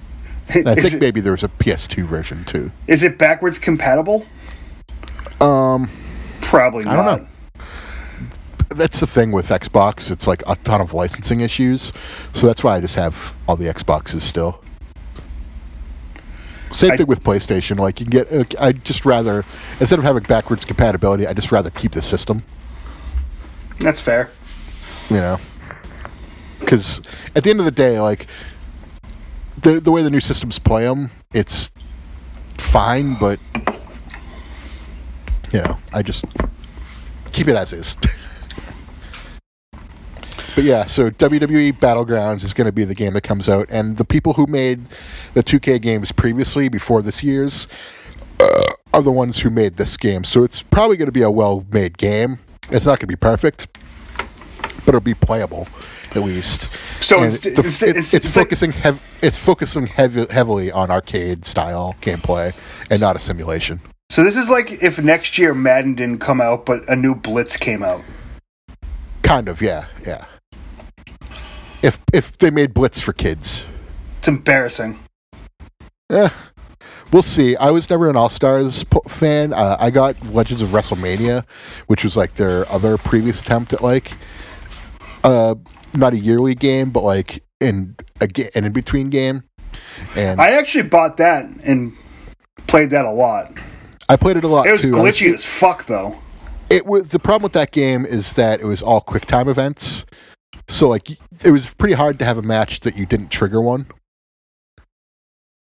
And I think it, maybe there was a PS2 version too. is it backwards compatible? Um, Probably not. I don't know. that's the thing with Xbox. It's like a ton of licensing issues, so that's why I just have all the Xboxes still. Same I- thing with PlayStation. Like you can get, I just rather instead of having backwards compatibility, I just rather keep the system. That's fair. You know, because at the end of the day, like the the way the new systems play them, it's fine, but you know, I just keep it as is. but yeah, so WWE Battlegrounds is going to be the game that comes out, and the people who made the 2K games previously, before this year's, uh, are the ones who made this game. So it's probably going to be a well-made game. It's not going to be perfect, but it'll be playable at least. So it's- the- it's- it- it's- it's it's like- focusing hev- it's focusing heavy, heavily on arcade style gameplay and not a simulation. So this is like if next year Madden didn't come out, but a new Blitz came out. Kind of, yeah, yeah. If if they made Blitz for kids, It's embarrassing. eh, we'll see. I was never an All Stars po- fan. Uh, I got Legends of WrestleMania, which was like their other previous attempt at like, uh, not a yearly game, but like in a ga- an in between game. And I actually bought that and played that a lot. I played it a lot It was too. Glitchy as fuck though. it was the problem with that game is that it was all quick time events so like it was pretty hard to have a match that you didn't trigger one.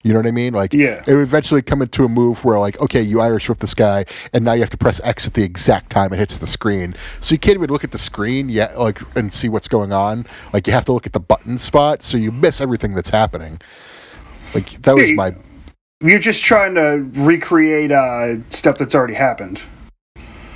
You know what i mean? Like Yeah. it would eventually come into a move where like okay you irish whip this guy and now you have to press x at the exact time it hits the screen. So you can't even look at the screen yet like and see what's going on. Like you have to look at the button spot so you miss everything that's happening. Like that was Yeah, my You're just trying to recreate uh, stuff that's already happened.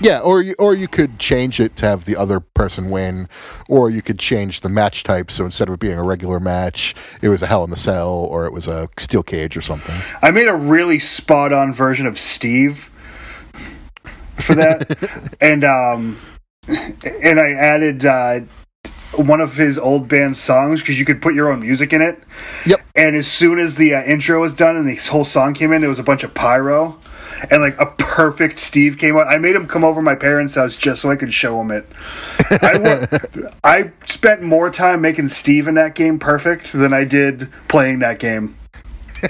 Yeah, or you, or you could change it to have the other person win, or you could change the match type. So instead of it being a regular match, it was a Hell in the Cell, or it was a steel cage or something. I made a really spot on version of Steve for that, and um, and I added uh, one of his old band songs because you could put your own music in it. Yep. And as soon as the uh, intro was done and the whole song came in, it was a bunch of pyro. And like a perfect Steve came out. I made him come over my parents' house just so I could show him it. I, I spent more time making Steve in that game perfect than I did playing that game.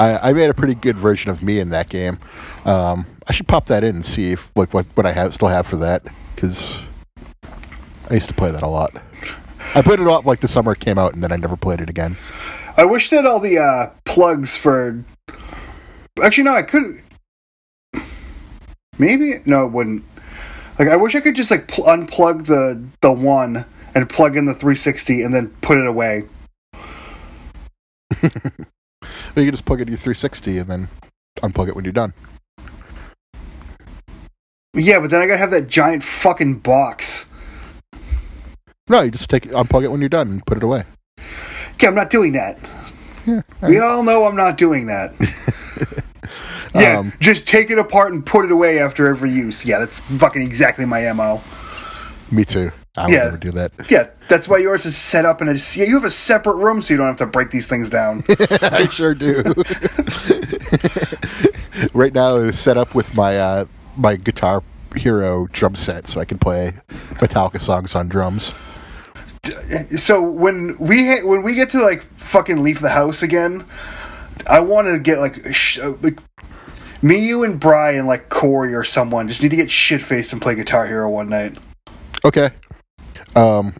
I, I made a pretty good version of me in that game. Um, I should pop that in and see if like what, what I have still have for that because I used to play that a lot. I played it off like the summer it came out and then I never played it again. I wish that all the uh, plugs for. Actually, no, I could. Maybe no, it wouldn't. Like, I wish I could just like pl- unplug the the one and plug in the 360 and then put it away. You can just plug it to your 360 and then unplug it when you're done. Yeah, but then I gotta have that giant fucking box. No, you just take it, unplug it when you're done and put it away. Okay, I'm not doing that. Yeah, We all know I'm not doing that. yeah, Um, just take it apart and put it away after every use. Yeah, that's fucking exactly my mo. Me too. I would Yeah. never do that. Yeah, that's why yours is set up in a. Yeah, you have a separate room so you don't have to break these things down. I sure do. right now, it's set up with my uh, my Guitar Hero drum set, so I can play Metallica songs on drums. So when we ha- when we get to like fucking leave the house again, I want to get like sh- uh, like me, you, and Brian, like Corey or someone, just need to get shit faced and play Guitar Hero one night. Okay. Um,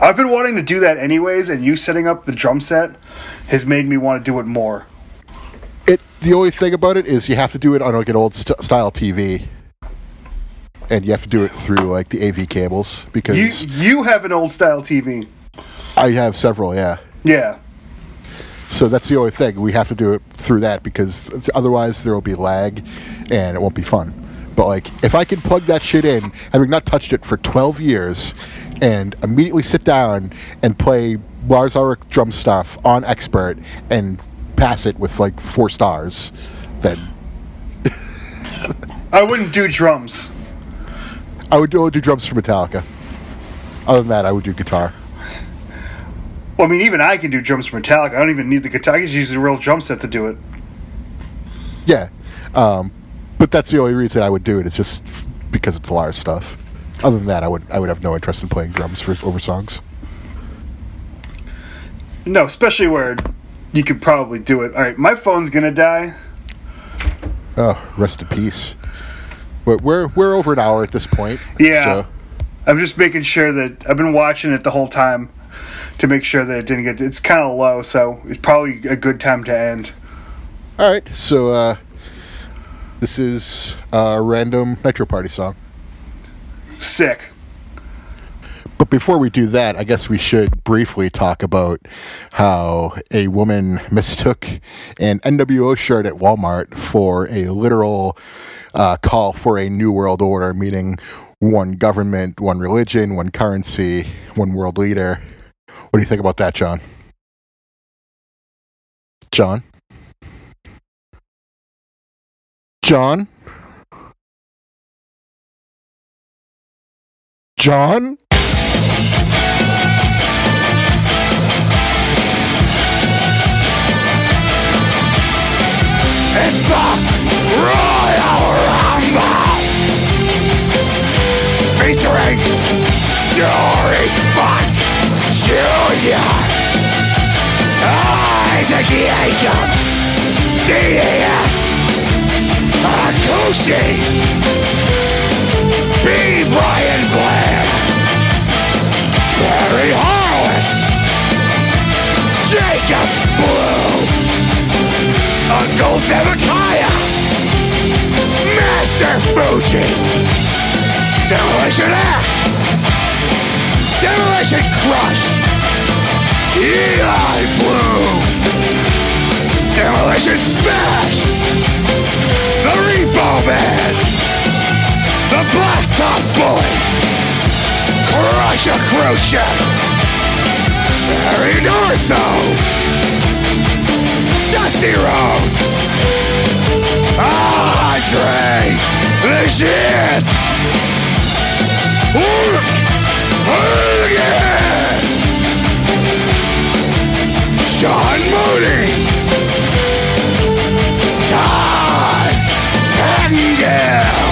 I've been wanting to do that anyways, and you setting up the drum set has made me want to do it more. it the only thing about it is you have to do it on like an old st- style TV, and you have to do it through like the AV cables because You you have an old style TV, I have several. Yeah. yeah. So that's the only thing. We have to do it through that because otherwise there will be lag and it won't be fun. But like if I can plug that shit in, having not touched it for 12 years and immediately sit down and play Lars Ulrich drum stuff on expert and pass it with like 4 stars, then I wouldn't do drums. I would only do drums for Metallica. Other than that, I would do guitar. Well, I mean, even I can do drums for Metallica. I don't even need the guitar. I can just use a real drum set to do it. Yeah. Um, but that's the only reason I would do it. It's just because it's Lars stuff. Other than that, I would I would have no interest in playing drums for over songs. No, especially where you could probably do it. All right, my phone's gonna die. Oh, rest in peace. We're we're, we're over an hour at this point. Yeah. So, I'm just making sure that I've been watching it the whole time to make sure that it didn't get. It's kind of low, so it's probably a good time to end. all right. So uh, this is a random Nitro Party song. Sick. But before we do that, I guess we should briefly talk about how a woman mistook an NWO shirt at Walmart for a literal uh, call for a new world order, meaning one government, one religion, one currency, one world leader. What do you think about that, John? John? John? John? It's the Royal Rumble! Featuring Funk Jr. Isaac Jacob DAS B. Brian Blair Barry Jacob Blu Uncle Zebekiah, Master Fuji, Demolition Axe, Demolition Crush, Eli Blu, Demolition Smash, The Repo Man, The Blacktop Bully, Crusher. Crochet, Barry Darsow, Dusty Rhodes, Andre, the shit, Hulk Hogan! Sean Mooney! Todd Pettengill!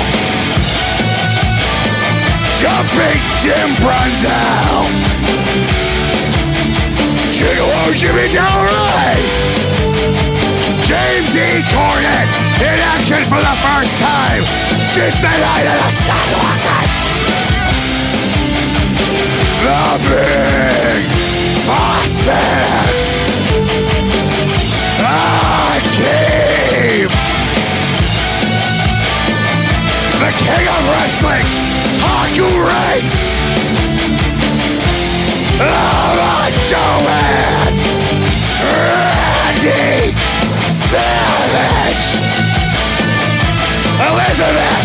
Jumping Jim Brunzell! Jimmy Del Ray! James E. Cornette in action for the first time since the night of the Skywalker! The Big Boss Man! Akeem! The King of Wrestling! Haku Reigns! The Macho Man! Randy Savage! Elizabeth!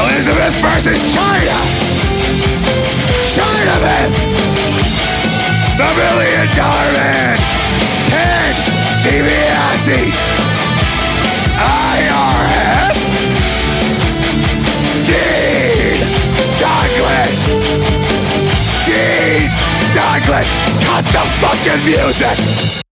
Elizabeth versus China! Chinaman! The Million Dollar Man! Ted DiBiase! IRS! Dean Douglas! Dean Douglas! Cut the fucking music!